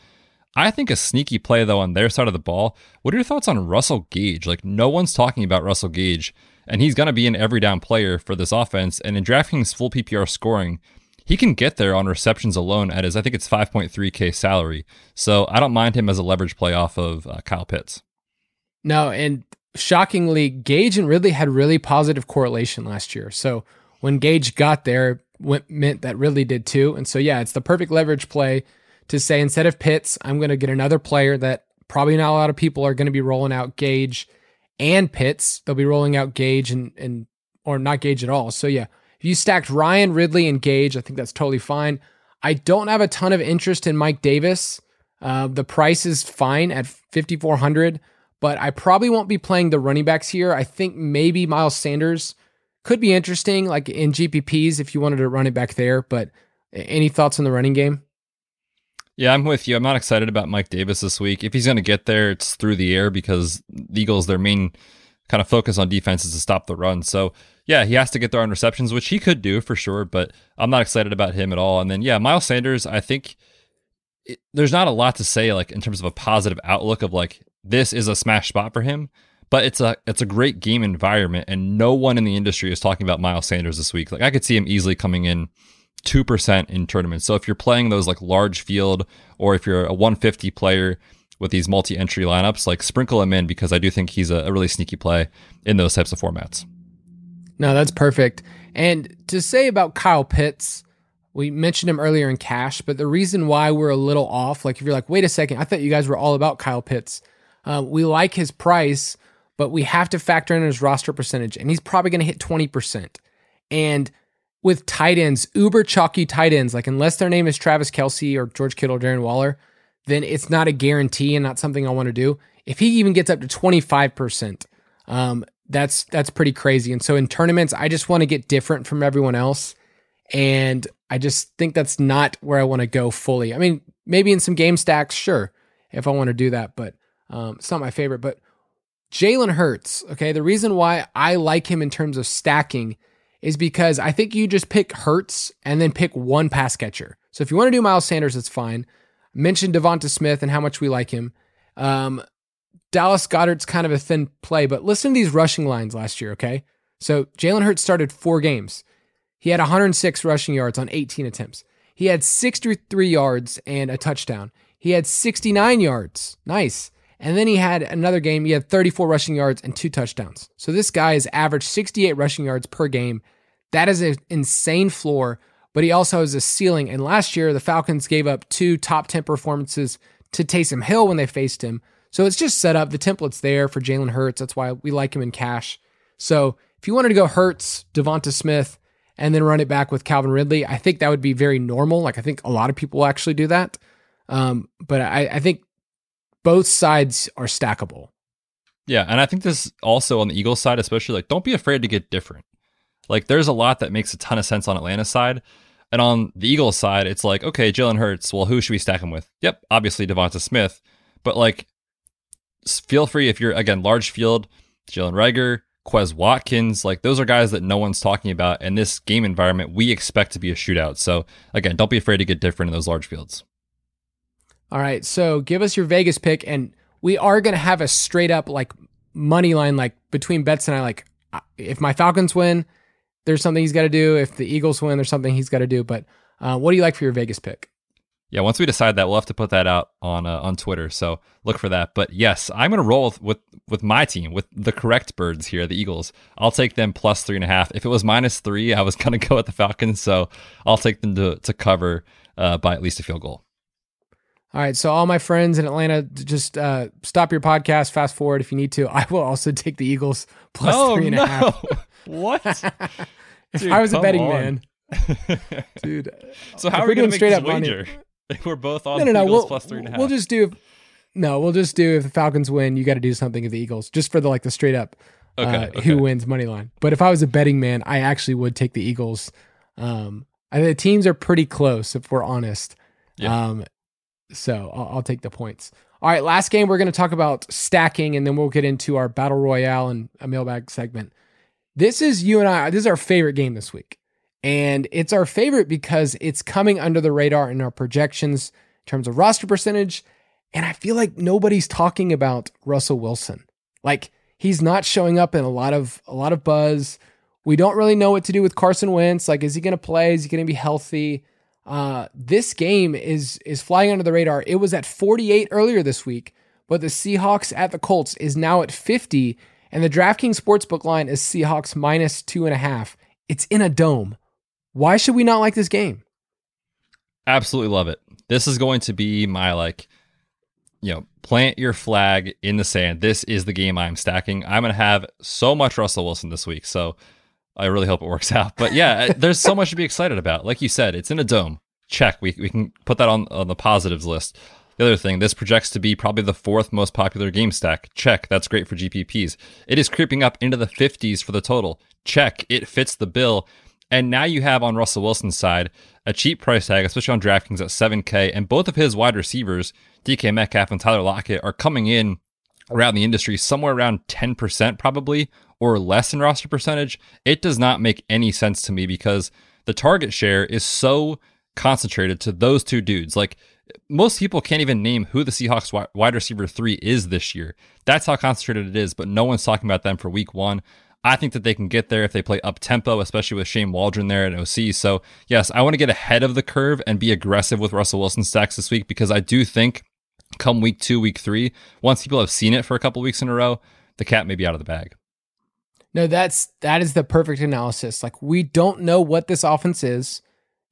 I think a sneaky play though on their side of the ball. What are your thoughts on Russell Gage? Like no one's talking about Russell Gage, and he's gonna be an every down player for this offense. And in DraftKings full PPR scoring, he can get there on receptions alone at his I think it's 5.3k salary. So I don't mind him as a leverage play off of uh, Kyle Pitts. No, and shockingly, Gage and Ridley had really positive correlation last year. So when Gage got there, went, meant that Ridley did too. And so, yeah, it's the perfect leverage play to say instead of Pitts, I'm going to get another player that probably not a lot of people are going to be rolling out Gage and Pitts. They'll be rolling out Gage and, and or not Gage at all. So, yeah, if you stacked Ryan, Ridley, and Gage, I think that's totally fine. I don't have a ton of interest in Mike Davis. Uh, the price is fine at 5,400, but I probably won't be playing the running backs here. I think maybe Miles Sanders could be interesting, like in GPPs if you wanted to run it back there. But any thoughts on the running game? Yeah, I'm with you. I'm not excited about Mike Davis this week. If he's going to get there, it's through the air because the Eagles, their main kind of focus on defense is to stop the run. So, yeah, he has to get there on receptions, which he could do for sure, but I'm not excited about him at all. And then, yeah, Miles Sanders, I think it, there's not a lot to say like in terms of a positive outlook of like this is a smash spot for him but it's a it's a great game environment, and no one in the industry is talking about Miles Sanders this week. Like I could see him easily coming in two percent in tournaments. So if you're playing those like large field, or if you're a 150 player with these multi-entry lineups, like sprinkle him in because I do think he's a, a really sneaky play in those types of formats. No, that's perfect. And to say about Kyle Pitts, we mentioned him earlier in cash, but the reason why we're a little off, like if you're like, wait a second, I thought you guys were all about Kyle Pitts. Uh, we like his price, but we have to factor in his roster percentage, and he's probably going to hit 20%. And with tight ends, uber chalky tight ends, like unless their name is Travis Kelce or George Kittle or Darren Waller, then it's not a guarantee and not something I want to do. If he even gets up to 25%, um, that's that's pretty crazy. And so in tournaments, I just want to get different from everyone else. And I just think that's not where I want to go fully. I mean, maybe in some game stacks, sure, if I want to do that, but um, it's not my favorite. But Jalen Hurts, okay, the reason why I like him in terms of stacking is because I think you just pick Hurts and then pick one pass catcher. So if you want to do Miles Sanders, it's fine. Mention Devonta Smith and how much we like him. Um, Dallas Goedert's kind of a thin play, but listen to these rushing lines last year, okay? So Jalen Hurts started four games. He had 106 rushing yards on 18 attempts. He had 63 yards and a touchdown. He had 69 yards. Nice. And then he had another game, he had 34 rushing yards and two touchdowns. So this guy has averaged 68 rushing yards per game. That is an insane floor, but he also has a ceiling. And last year, the Falcons gave up two top 10 performances to Taysom Hill when they faced him. So it's just set up. The template's there for Jalen Hurts. That's why we like him in cash. So if you wanted to go Hurts, Devonta Smith, and then run it back with Calvin Ridley, I think that would be very normal. Like I think a lot of people actually do that. Um, but I, I think both sides are stackable. Yeah, and I think this also on the Eagles side, especially like don't be afraid to get different. Like there's a lot that makes a ton of sense on Atlanta's side. And on the Eagles side, it's like, okay, Jalen Hurts, well, who should we stack him with? Yep, obviously Devonta Smith. But like feel free if you're again large field, Jalen Reagor, Quez Watkins, like those are guys that no one's talking about. In this game environment, we expect to be a shootout. So again, don't be afraid to get different in those large fields. All right. So give us your Vegas pick, and we are going to have a straight up like money line, like between Betts and I. Like, if my Falcons win, there's something he's got to do. If the Eagles win, there's something he's got to do. But uh, what do you like for your Vegas pick? Yeah, once we decide that, we'll have to put that out on uh, on Twitter. So look for that. But yes, I'm going to roll with, with, with my team with the correct birds here, the Eagles. I'll take them plus three and a half. If it was minus three, I was going to go with the Falcons. So I'll take them to to cover uh, by at least a field goal. All right, so all my friends in Atlanta, just uh, stop your podcast, fast forward if you need to. I will also take the Eagles plus oh, three and no. a half. what? if Dude, I was a betting on. man, dude. so how are we going to straight this up money- wager? We're both on no, no, no. Eagles We'll, plus three and a half. we'll just do. No, we'll just do if the Falcons win, you got to do something of the Eagles, just for the like the straight up okay, uh, okay. who wins money line. But if I was a betting man, I actually would take the Eagles. Um, I think the teams are pretty close if we're honest. Yeah. Um, so I'll, I'll take the points. All right, last game we're going to talk about stacking, and then we'll get into our battle royale and a mailbag segment. This is you and I. This is our favorite game this week, and it's our favorite because it's coming under the radar in our projections in terms of roster percentage. And I feel like nobody's talking about Russell Wilson. Like he's not showing up in a lot of a lot of buzz. We don't really know what to do with Carson Wentz. Like, is he going to play? Is he going to be healthy? Uh, this game is is flying under the radar. It was at 48 earlier this week, but the Seahawks at the Colts is now at 50, and the DraftKings sportsbook line is Seahawks minus two and a half. It's in a dome. Why should we not like this game? Absolutely love it. This is going to be my like you know, plant your flag in the sand. This is the game I'm stacking. I'm to have so much Russell Wilson this week. So I really hope it works out. But yeah, there's so much to be excited about. Like you said, it's in a dome. Check. We, we can put that on, on the positives list. The other thing, this projects to be probably the fourth most popular game stack. Check. That's great for GPPs. It is creeping up into the 50s for the total. Check. It fits the bill. And now you have on Russell Wilson's side a cheap price tag, especially on DraftKings at 7K, and both of his wide receivers, DK Metcalf and Tyler Lockett, are coming in around the industry somewhere around 10% probably or less in roster percentage. It does not make any sense to me because the target share is so concentrated to those two dudes. Like most people can't even name who the Seahawks wide receiver three is this year. That's how concentrated it is, but no one's talking about them for week one. I think that they can get there if they play up tempo, especially with Shane Waldron there at OC. So, yes, I want to get ahead of the curve and be aggressive with Russell Wilson stacks this week because I do think come week two, week three, once people have seen it for a couple weeks in a row, the cat may be out of the bag. No, that's that is the perfect analysis. Like we don't know what this offense is,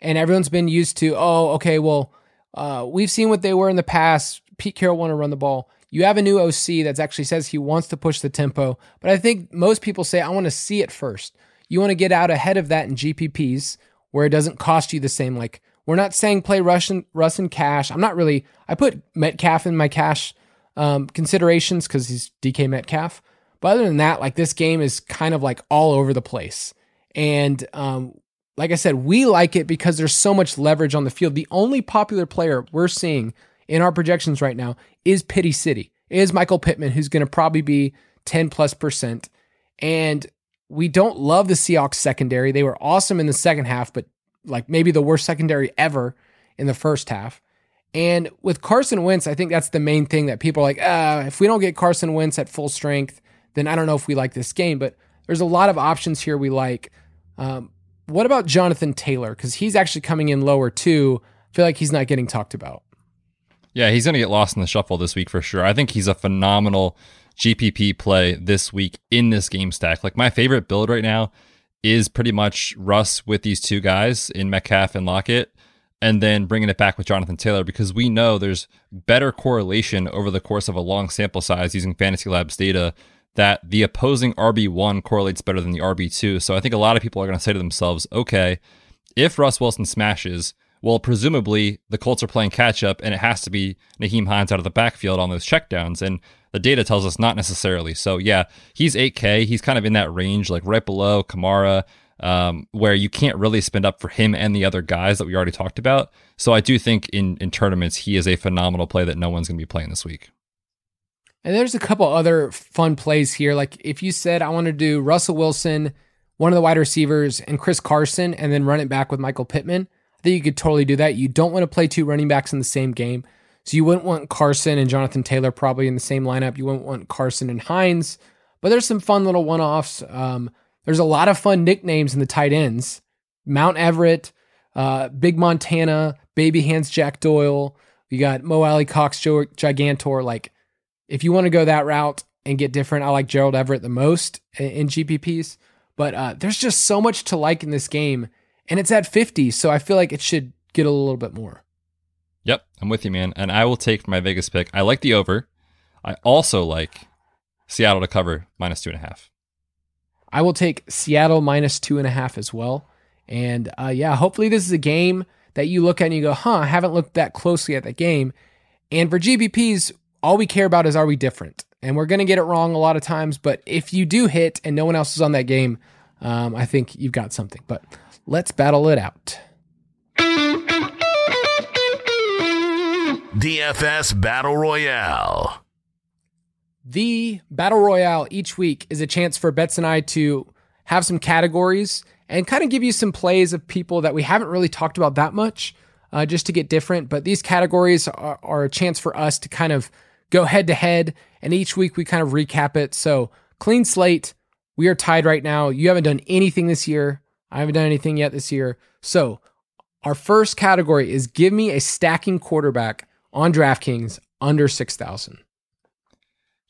and everyone's been used to, oh, okay, well, uh, we've seen what they were in the past. Pete Carroll want to run the ball. You have a new OC that actually says he wants to push the tempo, but I think most people say, I want to see it first. You want to get out ahead of that in GPPs where it doesn't cost you the same. Like, we're not saying play Russian Russ and cash. I'm not really, I put Metcalf in my cash um, considerations because he's DK Metcalf. But other than that, like, this game is kind of like all over the place. And um, like I said, we like it because there's so much leverage on the field. The only popular player we're seeing in our projections right now is Pity City, is Michael Pittman, who's going to probably be 10 plus percent. And we don't love the Seahawks secondary. They were awesome in the second half, but like maybe the worst secondary ever in the first half. And with Carson Wentz, I think that's the main thing that people are like, ah, if we don't get Carson Wentz at full strength, then I don't know if we like this game. But there's a lot of options here we like. Um, what about Jonathan Taylor? Because he's actually coming in lower too. I feel like he's not getting talked about. Yeah, he's going to get lost in the shuffle this week for sure. I think he's a phenomenal GPP play this week in this game stack. Like my favorite build right now is pretty much Russ with these two guys in Metcalf and Lockett, and then bringing it back with Jonathan Taylor because we know there's better correlation over the course of a long sample size using Fantasy Labs data that the opposing RB1 correlates better than the RB2. So I think a lot of people are going to say to themselves, okay, if Russ Wilson smashes, well, presumably the Colts are playing catch up, and it has to be Nyheim Hines out of the backfield on those checkdowns. And the data tells us not necessarily. So, yeah, he's 8K. He's kind of in that range, like right below Kamara, um, where you can't really spend up for him and the other guys that we already talked about. So, I do think in, in tournaments, he is a phenomenal play that no one's going to be playing this week. And there's a couple other fun plays here. Like if you said, I want to do Russell Wilson, one of the wide receivers, and Chris Carson, and then run it back with Michael Pittman I think you could totally do that. You don't want to play two running backs in the same game. So you wouldn't want Carson and Jonathan Taylor probably in the same lineup. You wouldn't want Carson and Hines. But there's some fun little one offs. Um, there's a lot of fun nicknames in the tight ends Mount Everett, uh, Big Montana, Baby Hands Jack Doyle. You got Mo Alie-Cox, Gigantor. Like, if you want to go that route and get different, I like Gerald Everett the most in, GPPs. But uh, there's just so much to like in this game and it's at 50, so I feel like it should get a little bit more. Yep, I'm with you, man. And I will take my Vegas pick. I like the over. I also like Seattle to cover minus two and a half. I will take Seattle minus two and a half as well. And uh, yeah, hopefully this is a game that you look at and you go, huh, I haven't looked that closely at that game. And for GPPs, all we care about is are we different? And we're going to get it wrong a lot of times. But if you do hit and no one else is on that game, um, I think you've got something. But Let's battle it out. DFS Battle Royale. The Battle Royale each week is a chance for Betts and I to have some categories and kind of give you some plays of people that we haven't really talked about that much, uh, just to get different. But these categories are, are a chance for us to kind of go head to head, and each week we kind of recap it. So, clean slate. We are tied right now. You haven't done anything this year. I haven't done anything yet this year. So, our first category is give me a stacking quarterback on DraftKings under 6,000.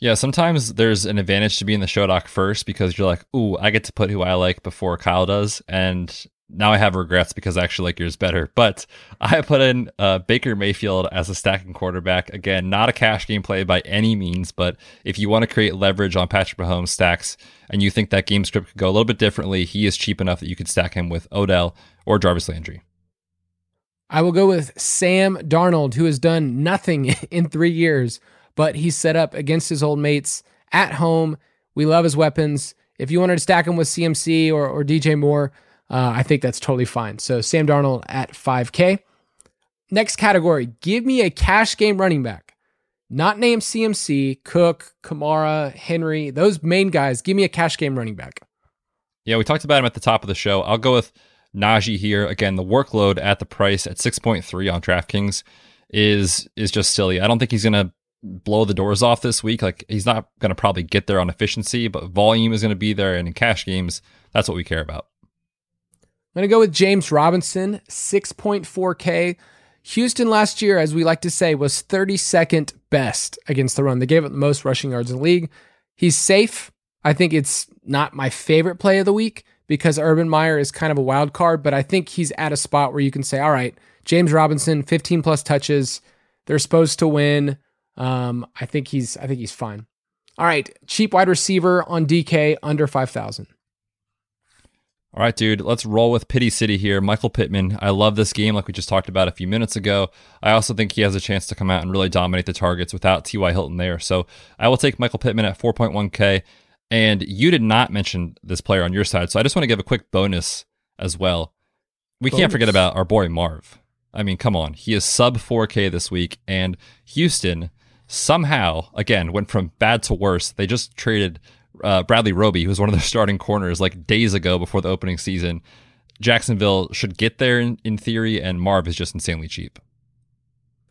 Yeah, sometimes there's an advantage to being the show doc first because you're like, ooh, I get to put who I like before Kyle does. And now I have regrets because I actually like yours better. But I put in uh, Baker Mayfield as a stacking quarterback. Again, not a cash game play by any means, but if you want to create leverage on Patrick Mahomes stacks and you think that game script could go a little bit differently, he is cheap enough that you could stack him with Odell or Jarvis Landry. I will go with Sam Darnold, who has done nothing in three years, but he's set up against his old mates at home. We love his weapons. If you wanted to stack him with CMC or, or DJ Moore, uh, I think that's totally fine. So Sam Darnold at 5K. Next category give me a cash game running back. Not named CMC, Cook, Kamara, Henry, those main guys. Give me a cash game running back. Yeah, we talked about him at the top of the show. I'll go with Najee here. Again, the workload at the price at 6.3 on DraftKings is is just silly. I don't think he's going to blow the doors off this week. Like he's not going to probably get there on efficiency, but volume is going to be there and in cash games, that's what we care about. I'm going to go with James Robinson, 6.4K. Houston last year, as we like to say, was 32nd best against the run. They gave up the most rushing yards in the league. He's safe. I think it's not my favorite play of the week because Urban Meyer is kind of a wild card, but I think he's at a spot where you can say, all right, James Robinson, 15 plus touches. They're supposed to win. Um, I think he's I think he's fine. All right, cheap wide receiver on DK under 5,000. All right, dude, let's roll with Pity City here. Michael Pittman. I love this game, like we just talked about a few minutes ago. I also think he has a chance to come out and really dominate the targets without T.Y. Hilton there. So I will take Michael Pittman at 4.1K. And you did not mention this player on your side. So I just want to give a quick bonus as well. We bonus. can't forget about our boy Marv. I mean, come on. He is sub 4K this week. And Houston somehow, again, went from bad to worse. They just traded uh, Bradley Roby, who was one of their starting corners like days ago before the opening season. Jacksonville should get there in, in theory, and Marv is just insanely cheap.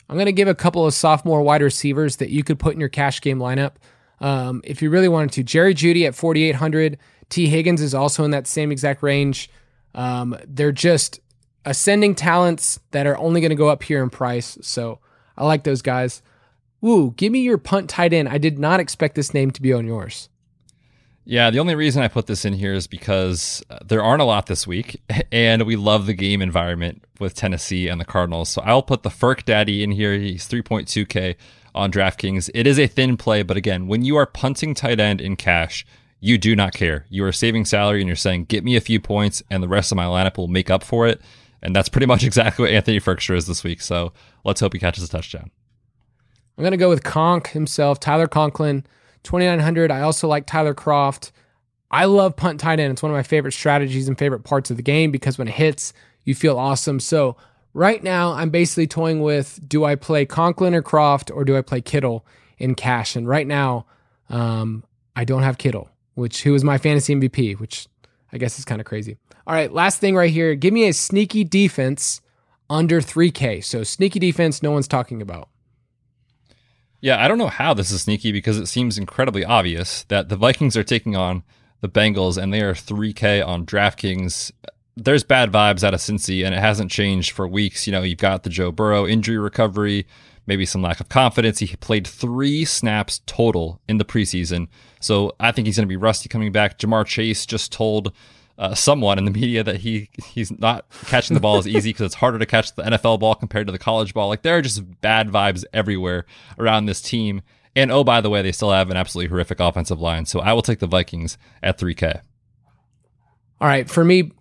I'm going to give a couple of sophomore wide receivers that you could put in your cash game lineup. Um, if you really wanted to, Jerry Jeudy at 4,800. Tee Higgins is also in that same exact range. Um, they're just ascending talents that are only going to go up here in price. So I like those guys. Woo, give me your punt tight end. I did not expect this name to be on yours. Yeah, the only reason I put this in here is because uh, there aren't a lot this week, and we love the game environment with Tennessee and the Cardinals. So I'll put the Ferk Daddy in here. He's 3.2K on DraftKings. It is a thin play, but again, when you are punting tight end in cash, you do not care. You are saving salary and you're saying, get me a few points, and the rest of my lineup will make up for it. And that's pretty much exactly what Anthony Firkser is this week. So let's hope he catches a touchdown. I'm going to go with Conk himself, Tyler Conklin. 2900. I also like Tyler Kroft. I love punt tight end. It's one of my favorite strategies and favorite parts of the game because when it hits, you feel awesome. So right now, I'm basically toying with do I play Conklin or Croft or do I play Kittle in cash? And right now, um, I don't have Kittle, which who was my fantasy MVP, which I guess is kind of crazy. All right, last thing right here. Give me a sneaky defense under 3K. So sneaky defense, no one's talking about. Yeah, I don't know how this is sneaky because it seems incredibly obvious that the Vikings are taking on the Bengals and they are 3K on DraftKings. There's bad vibes out of Cincy and it hasn't changed for weeks. You know, you've got the Joe Burrow injury recovery, maybe some lack of confidence. He played three snaps total in the preseason. So I think he's going to be rusty coming back. Jamar Chase just told uh, someone in the media that he he's not catching the ball as easy because it's harder to catch the NFL ball compared to the college ball. Like there are just bad vibes everywhere around this team. And oh, by the way, they still have an absolutely horrific offensive line. So I will take the Vikings at 3K. All right. For me,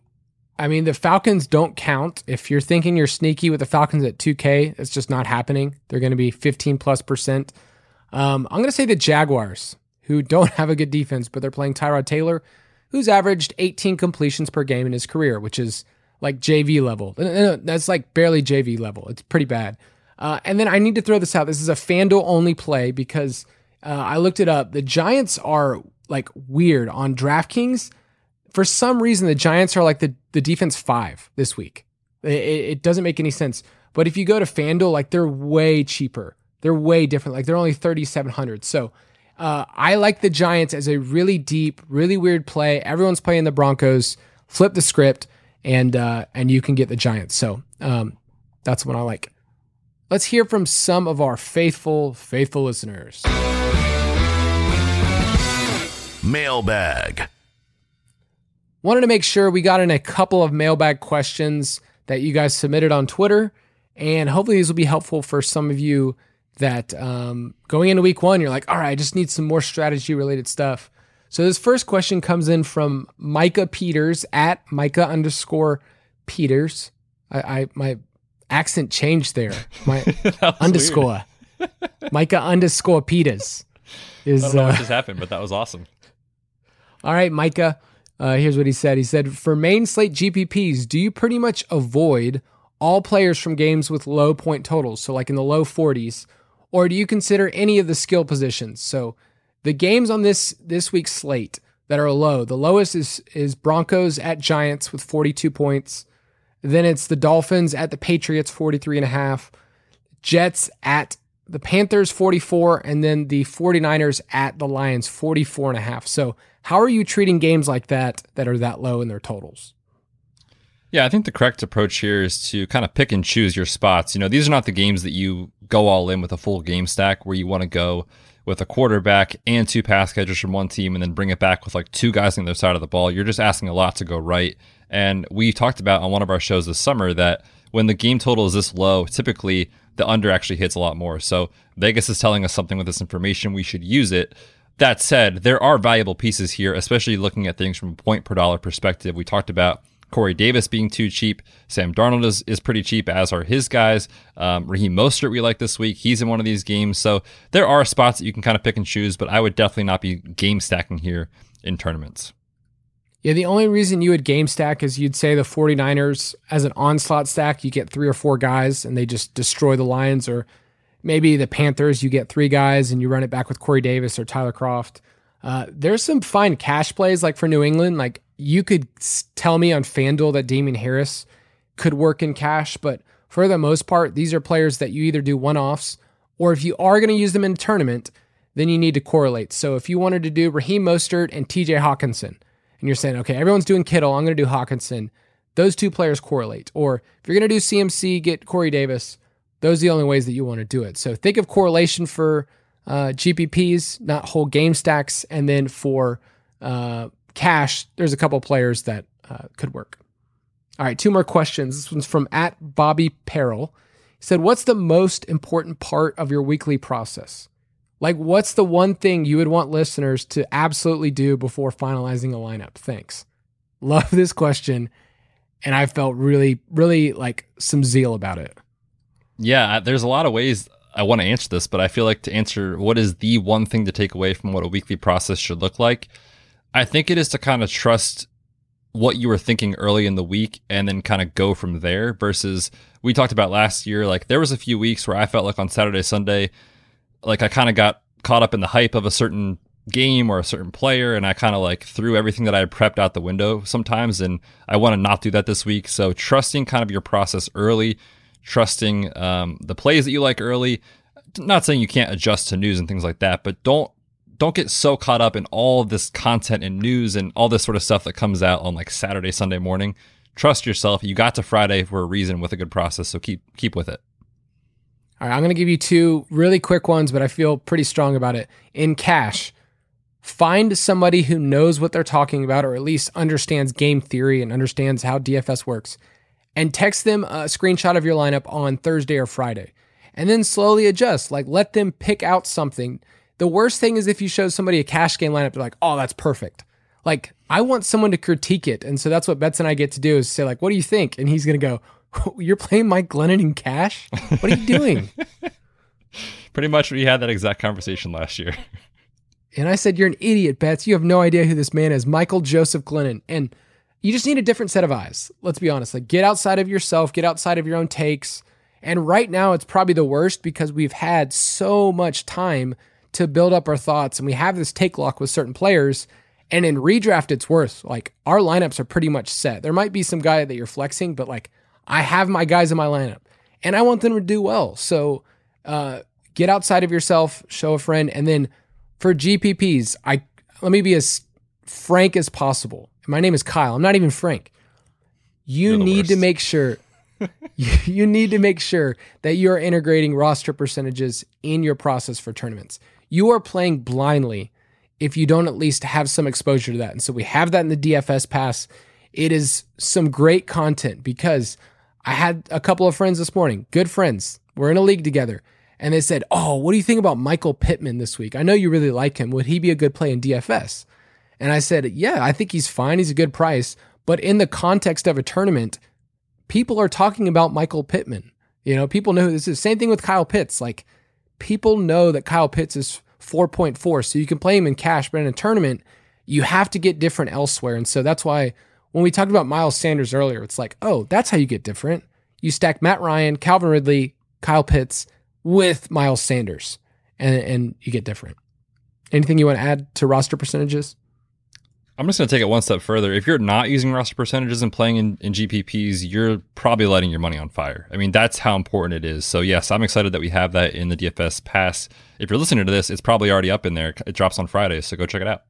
I mean, the Falcons don't count. If you're thinking you're sneaky with the Falcons at 2K, it's just not happening. They're going to be 15 plus percent. Um, I'm going to say the Jaguars, who don't have a good defense, but they're playing Tyrod Taylor who's averaged 18 completions per game in his career, which is like JV level. That's like barely JV level. It's pretty bad. Uh, and then I need to throw this out. This is a FanDuel only play because uh, I looked it up. The Giants are like weird on DraftKings. For some reason, the Giants are like the, the defense five this week. It, it doesn't make any sense. But if you go to FanDuel, like they're way cheaper. They're way different. Like they're only 3,700. So uh, I like the Giants as a really deep, really weird play. Everyone's playing the Broncos. Flip the script, and uh, and you can get the Giants. So um, that's what I like. Let's hear from some of our faithful, faithful listeners. Mailbag. wanted to make sure we got in a couple of mailbag questions that you guys submitted on Twitter. And hopefully these will be helpful for some of you that um, going into week one, you're like, all right, I just need some more strategy related stuff. So this first question comes in from Micah Peters at Micah underscore Peters. I, I my accent changed there. My underscore. Micah underscore Peters is. I don't know uh, what just happened, but that was awesome. All right, Micah. Uh, here's what he said. He said, for main slate GPPs, do you pretty much avoid all players from games with low point totals, so like in the low 40s, or do you consider any of the skill positions? So the games on this this week's slate that are low, the lowest is is Broncos at Giants with 42 points. Then it's the Dolphins at the Patriots 43 and a half, Jets at the Panthers 44 and then the 49ers at the Lions 44 and a half. So, how are you treating games like that that are that low in their totals? Yeah, I think the correct approach here is to kind of pick and choose your spots. You know, these are not the games that you go all in with a full game stack where you want to go with a quarterback and two pass catchers from one team and then bring it back with like two guys on the other side of the ball. You're just asking a lot to go right. And we talked about on one of our shows this summer that when the game total is this low, typically the under actually hits a lot more. So Vegas is telling us something with this information. We should use it. That said, there are valuable pieces here, especially looking at things from a point per dollar perspective. We talked about Corey Davis being too cheap. Sam Darnold is, is pretty cheap, as are his guys. Um, Raheem Mostert, we like this week. He's in one of these games. So there are spots that you can kind of pick and choose, but I would definitely not be game stacking here in tournaments. Yeah, the only reason you would game stack is you'd say the 49ers as an onslaught stack, you get three or four guys and they just destroy the Lions, or maybe the Panthers, you get three guys and you run it back with Corey Davis or Tyler Kroft. Uh, there's some fine cash plays like for New England. Like you could tell me on FanDuel that Damien Harris could work in cash, but for the most part, these are players that you either do one offs or if you are going to use them in a tournament, then you need to correlate. So if you wanted to do Raheem Mostert and TJ Hockenson, and you're saying, okay, everyone's doing Kittle, I'm going to do Hawkinson, Those two players correlate. Or if you're going to do CMC, get Corey Davis. Those are the only ways that you want to do it. So think of correlation for uh, GPPs, not whole game stacks, and then for uh, cash, there's a couple players that uh, could work. All right, two more questions. This one's from at Bobby Peril. He said, "What's the most important part of your weekly process?" Like, what's the one thing you would want listeners to absolutely do before finalizing a lineup? Thanks. Love this question. And I felt really, really like some zeal about it. Yeah, there's a lot of ways I want to answer this, but I feel like to answer what is the one thing to take away from what a weekly process should look like, I think it is to kind of trust what you were thinking early in the week and then kind of go from there versus we talked about last year. Like, there was a few weeks where I felt like on Saturday, Sunday, like I kind of got caught up in the hype of a certain game or a certain player and I kind of like threw everything that I had prepped out the window sometimes and I want to not do that this week. So trusting kind of your process early, trusting um, the plays that you like early. Not saying you can't adjust to news and things like that, but don't don't get so caught up in all this content and news and all this sort of stuff that comes out on like Saturday, Sunday morning. Trust yourself. You got to Friday for a reason with a good process, so keep keep with it. All right, I'm going to give you two really quick ones, but I feel pretty strong about it. In cash, find somebody who knows what they're talking about or at least understands game theory and understands how DFS works and text them a screenshot of your lineup on Thursday or Friday. And then slowly adjust, like let them pick out something. The worst thing is if you show somebody a cash game lineup, they're like, oh, that's perfect. Like, I want someone to critique it. And so that's what Betts and I get to do is say, like, what do you think? And he's going to go, You're playing Mike Glennon in cash? What are you doing? Pretty much we had that exact conversation last year. And I said, You're an idiot, Betts. You have no idea who this man is, Michael Joseph Glennon. And you just need a different set of eyes. Let's be honest. Like, get outside of yourself, get outside of your own takes. And right now, it's probably the worst because we've had so much time to build up our thoughts and we have this take lock with certain players. And in redraft, it's worse. Like, our lineups are pretty much set. There might be some guy that you're flexing, but like, I have my guys in my lineup and I want them to do well. So uh, get outside of yourself, show a friend, and then for GPPs, I let me be as frank as possible. My name is Kyle. I'm not even Frank. You need worst. to make sure you need to make sure that you are integrating roster percentages in your process for tournaments. You are playing blindly if you don't at least have some exposure to that. And so we have that in the DFS pass. It is some great content because I had a couple of friends this morning, good friends. We're in a league together. And they said, Oh, what do you think about Michael Pittman this week? I know you really like him. Would he be a good play in DFS? And I said, Yeah, I think he's fine. He's a good price. But in the context of a tournament, people are talking about Michael Pittman. You know, people know who this is. Same thing with Kyle Pitts. Like, people know that Kyle Pitts is 4.4. So you can play him in cash, but in a tournament, you have to get different elsewhere. And so that's why when we talked about Miles Sanders earlier, it's like, oh, that's how you get different. You stack Matt Ryan, Calvin Ridley, Kyle Pitts with Miles Sanders, and, and you get different. Anything you want to add to roster percentages? I'm just going to take it one step further. If you're not using roster percentages and playing in, in GPPs, you're probably letting your money on fire. I mean, that's how important it is. So, yes, I'm excited that we have that in the DFS pass. If you're listening to this, it's probably already up in there. It drops on Friday, so go check it out.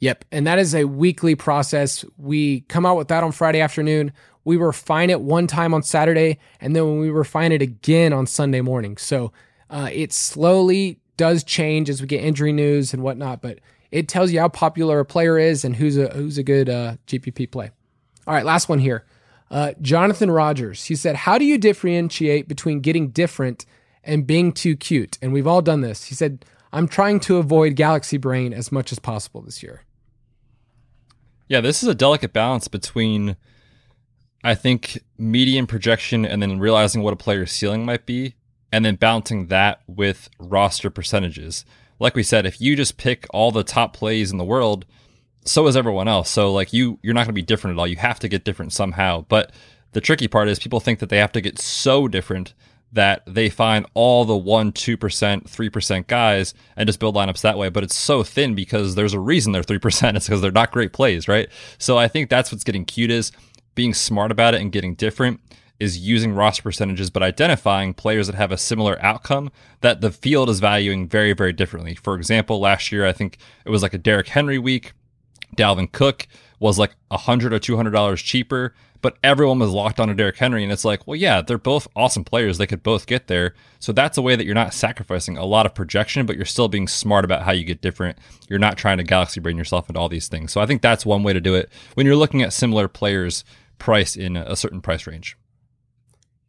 Yep. And that is a weekly process. We come out with that on Friday afternoon. We refine it one time on Saturday, and then we refine it again on Sunday morning. So uh, it slowly does change as we get injury news and whatnot, but it tells you how popular a player is and who's a who's a good uh, GPP play. All right, last one here. Uh, Jonathan Rogers. He said, "How do you differentiate between getting different and being too cute?" And we've all done this. He said, "I'm trying to avoid galaxy brain as much as possible this year." Yeah, this is a delicate balance between, I think, median projection and then realizing what a player's ceiling might be, and then balancing that with roster percentages like we said, if you just pick all the top plays in the world, so is everyone else. So like you, you're not going to be different at all. You have to get different somehow. But the tricky part is people think that they have to get so different that they find all the one, two percent, three percent guys and just build lineups that way. But it's so thin because there's a reason they're three percent. It's because they're not great plays, right? So I think that's what's getting cute is being smart about it and getting different is using roster percentages, but identifying players that have a similar outcome that the field is valuing very, very differently. For example, last year, I think it was like a Derrick Henry week. Dalvin Cook was like a hundred or two hundred dollars cheaper, but everyone was locked on to Derrick Henry, and it's like, well, yeah, they're both awesome players; they could both get there. So that's a way that you're not sacrificing a lot of projection, but you're still being smart about how you get different. You're not trying to galaxy brain yourself into all these things. So I think that's one way to do it when you're looking at similar players priced in a certain price range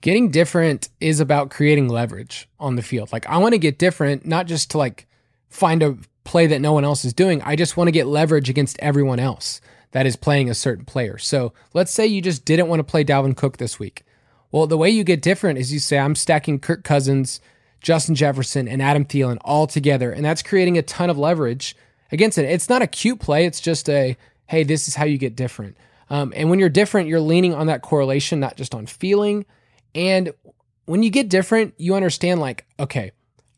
getting different is about creating leverage on the field. Like I want to get different, not just to like find a play that no one else is doing. I just want to get leverage against everyone else that is playing a certain player. So let's say you just didn't want to play Dalvin Cook this week. Well, the way you get different is you say, I'm stacking Kirk Cousins, Justin Jefferson, and Adam Thielen all together. And that's creating a ton of leverage against it. It's not a cute play. It's just a, hey, this is how you get different. Um, and when you're different, you're leaning on that correlation, not just on feeling, and when you get different, you understand like, okay,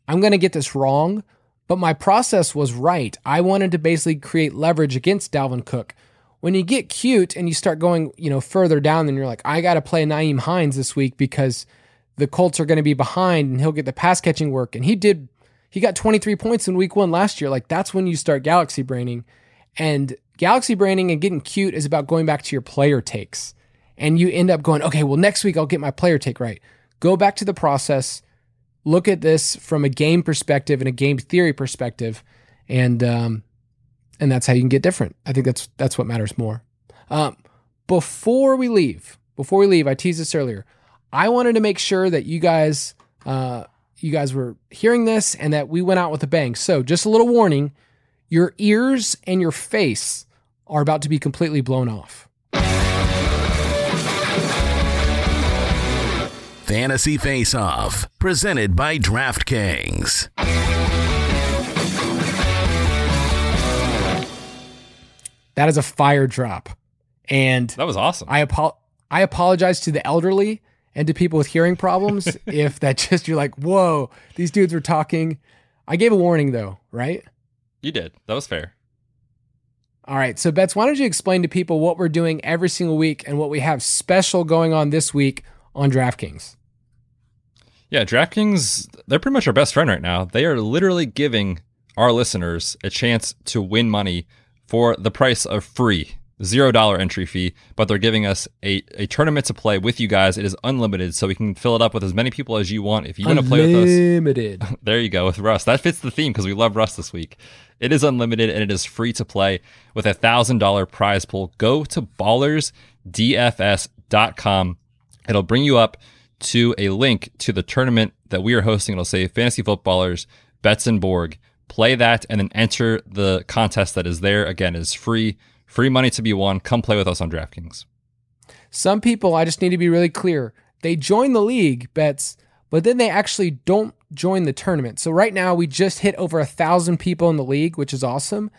I'm going to get this wrong, but my process was right. I wanted to basically create leverage against Dalvin Cook. When you get cute and you start going, you know, further down, then you're like, I got to play Nyheim Hines this week because the Colts are going to be behind and he'll get the pass catching work. And he did, he got 23 points in week one last year. Like that's when you start galaxy braining. And galaxy braining and getting cute is about going back to your player takes and you end up going, okay, well, next week I'll get my player take right. Go back to the process, look at this from a game perspective and a game theory perspective, and um, and that's how you can get different. I think that's that's what matters more. Um, before we leave, before we leave, I teased this earlier. I wanted to make sure that you guys, uh, you guys were hearing this and that we went out with a bang. So, just a little warning: your ears and your face are about to be completely blown off. Fantasy Face Off, presented by DraftKings. That is a fire drop. And that was awesome. I apo- I apologize to the elderly and to people with hearing problems if that just you're like, whoa, these dudes were talking. I gave a warning though, right? You did. That was fair. All right. So, Betts, why don't you explain to people what we're doing every single week and what we have special going on this week on DraftKings? Yeah, DraftKings, they're pretty much our best friend right now. They are literally giving our listeners a chance to win money for the price of free. zero dollar entry fee, but they're giving us a, a tournament to play with you guys. It is unlimited, so we can fill it up with as many people as you want. If you want to play with us, Unlimited. there you go with Rust. That fits the theme because we love Rust this week. It is unlimited and it is free to play with a thousand dollar prize pool. Go to ballersdfs.com. It'll bring you up to a link to the tournament that we are hosting. It'll say Fantasy Footballers Betzenborg. Play that and then enter the contest that is there. Again, is free, free money to be won. Come play with us on DraftKings. Some people, I just need to be really clear. They join the league Betts, but then they actually don't join the tournament. So right now we just hit over a thousand people in the league, which is awesome.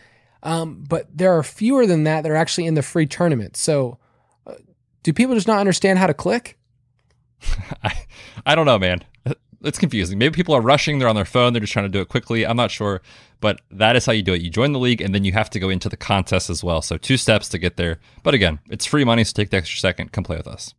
Um, but there are fewer than that that are actually in the free tournament. So uh, do people just not understand how to click? I, I don't know, man. It's confusing. Maybe people are rushing. They're on their phone. They're just trying to do it quickly. I'm not sure. But that is how you do it. You join the league and then you have to go into the contest as well. So two steps to get there. But again, it's free money. So take the extra second. Come play with us.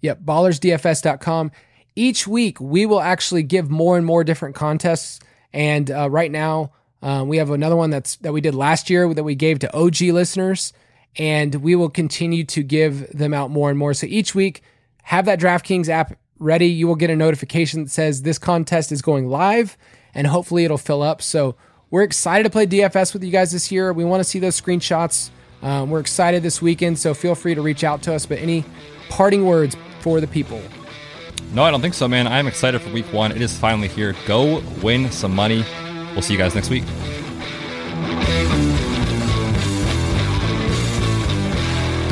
Yep, ballersdfs.com. Each week, we will actually give more and more different contests. And uh, right now, uh, we have another one that's that we did last year that we gave to OG listeners, and we will continue to give them out more and more. So each week, have that DraftKings app ready. You will get a notification that says this contest is going live, and hopefully it'll fill up. So we're excited to play DFS with you guys this year. We want to see those screenshots. Um, we're excited this weekend, so feel free to reach out to us. But any parting words for the people? No, I don't think so, man. I'm excited for week one. It is finally here. Go win some money. We'll see you guys next week.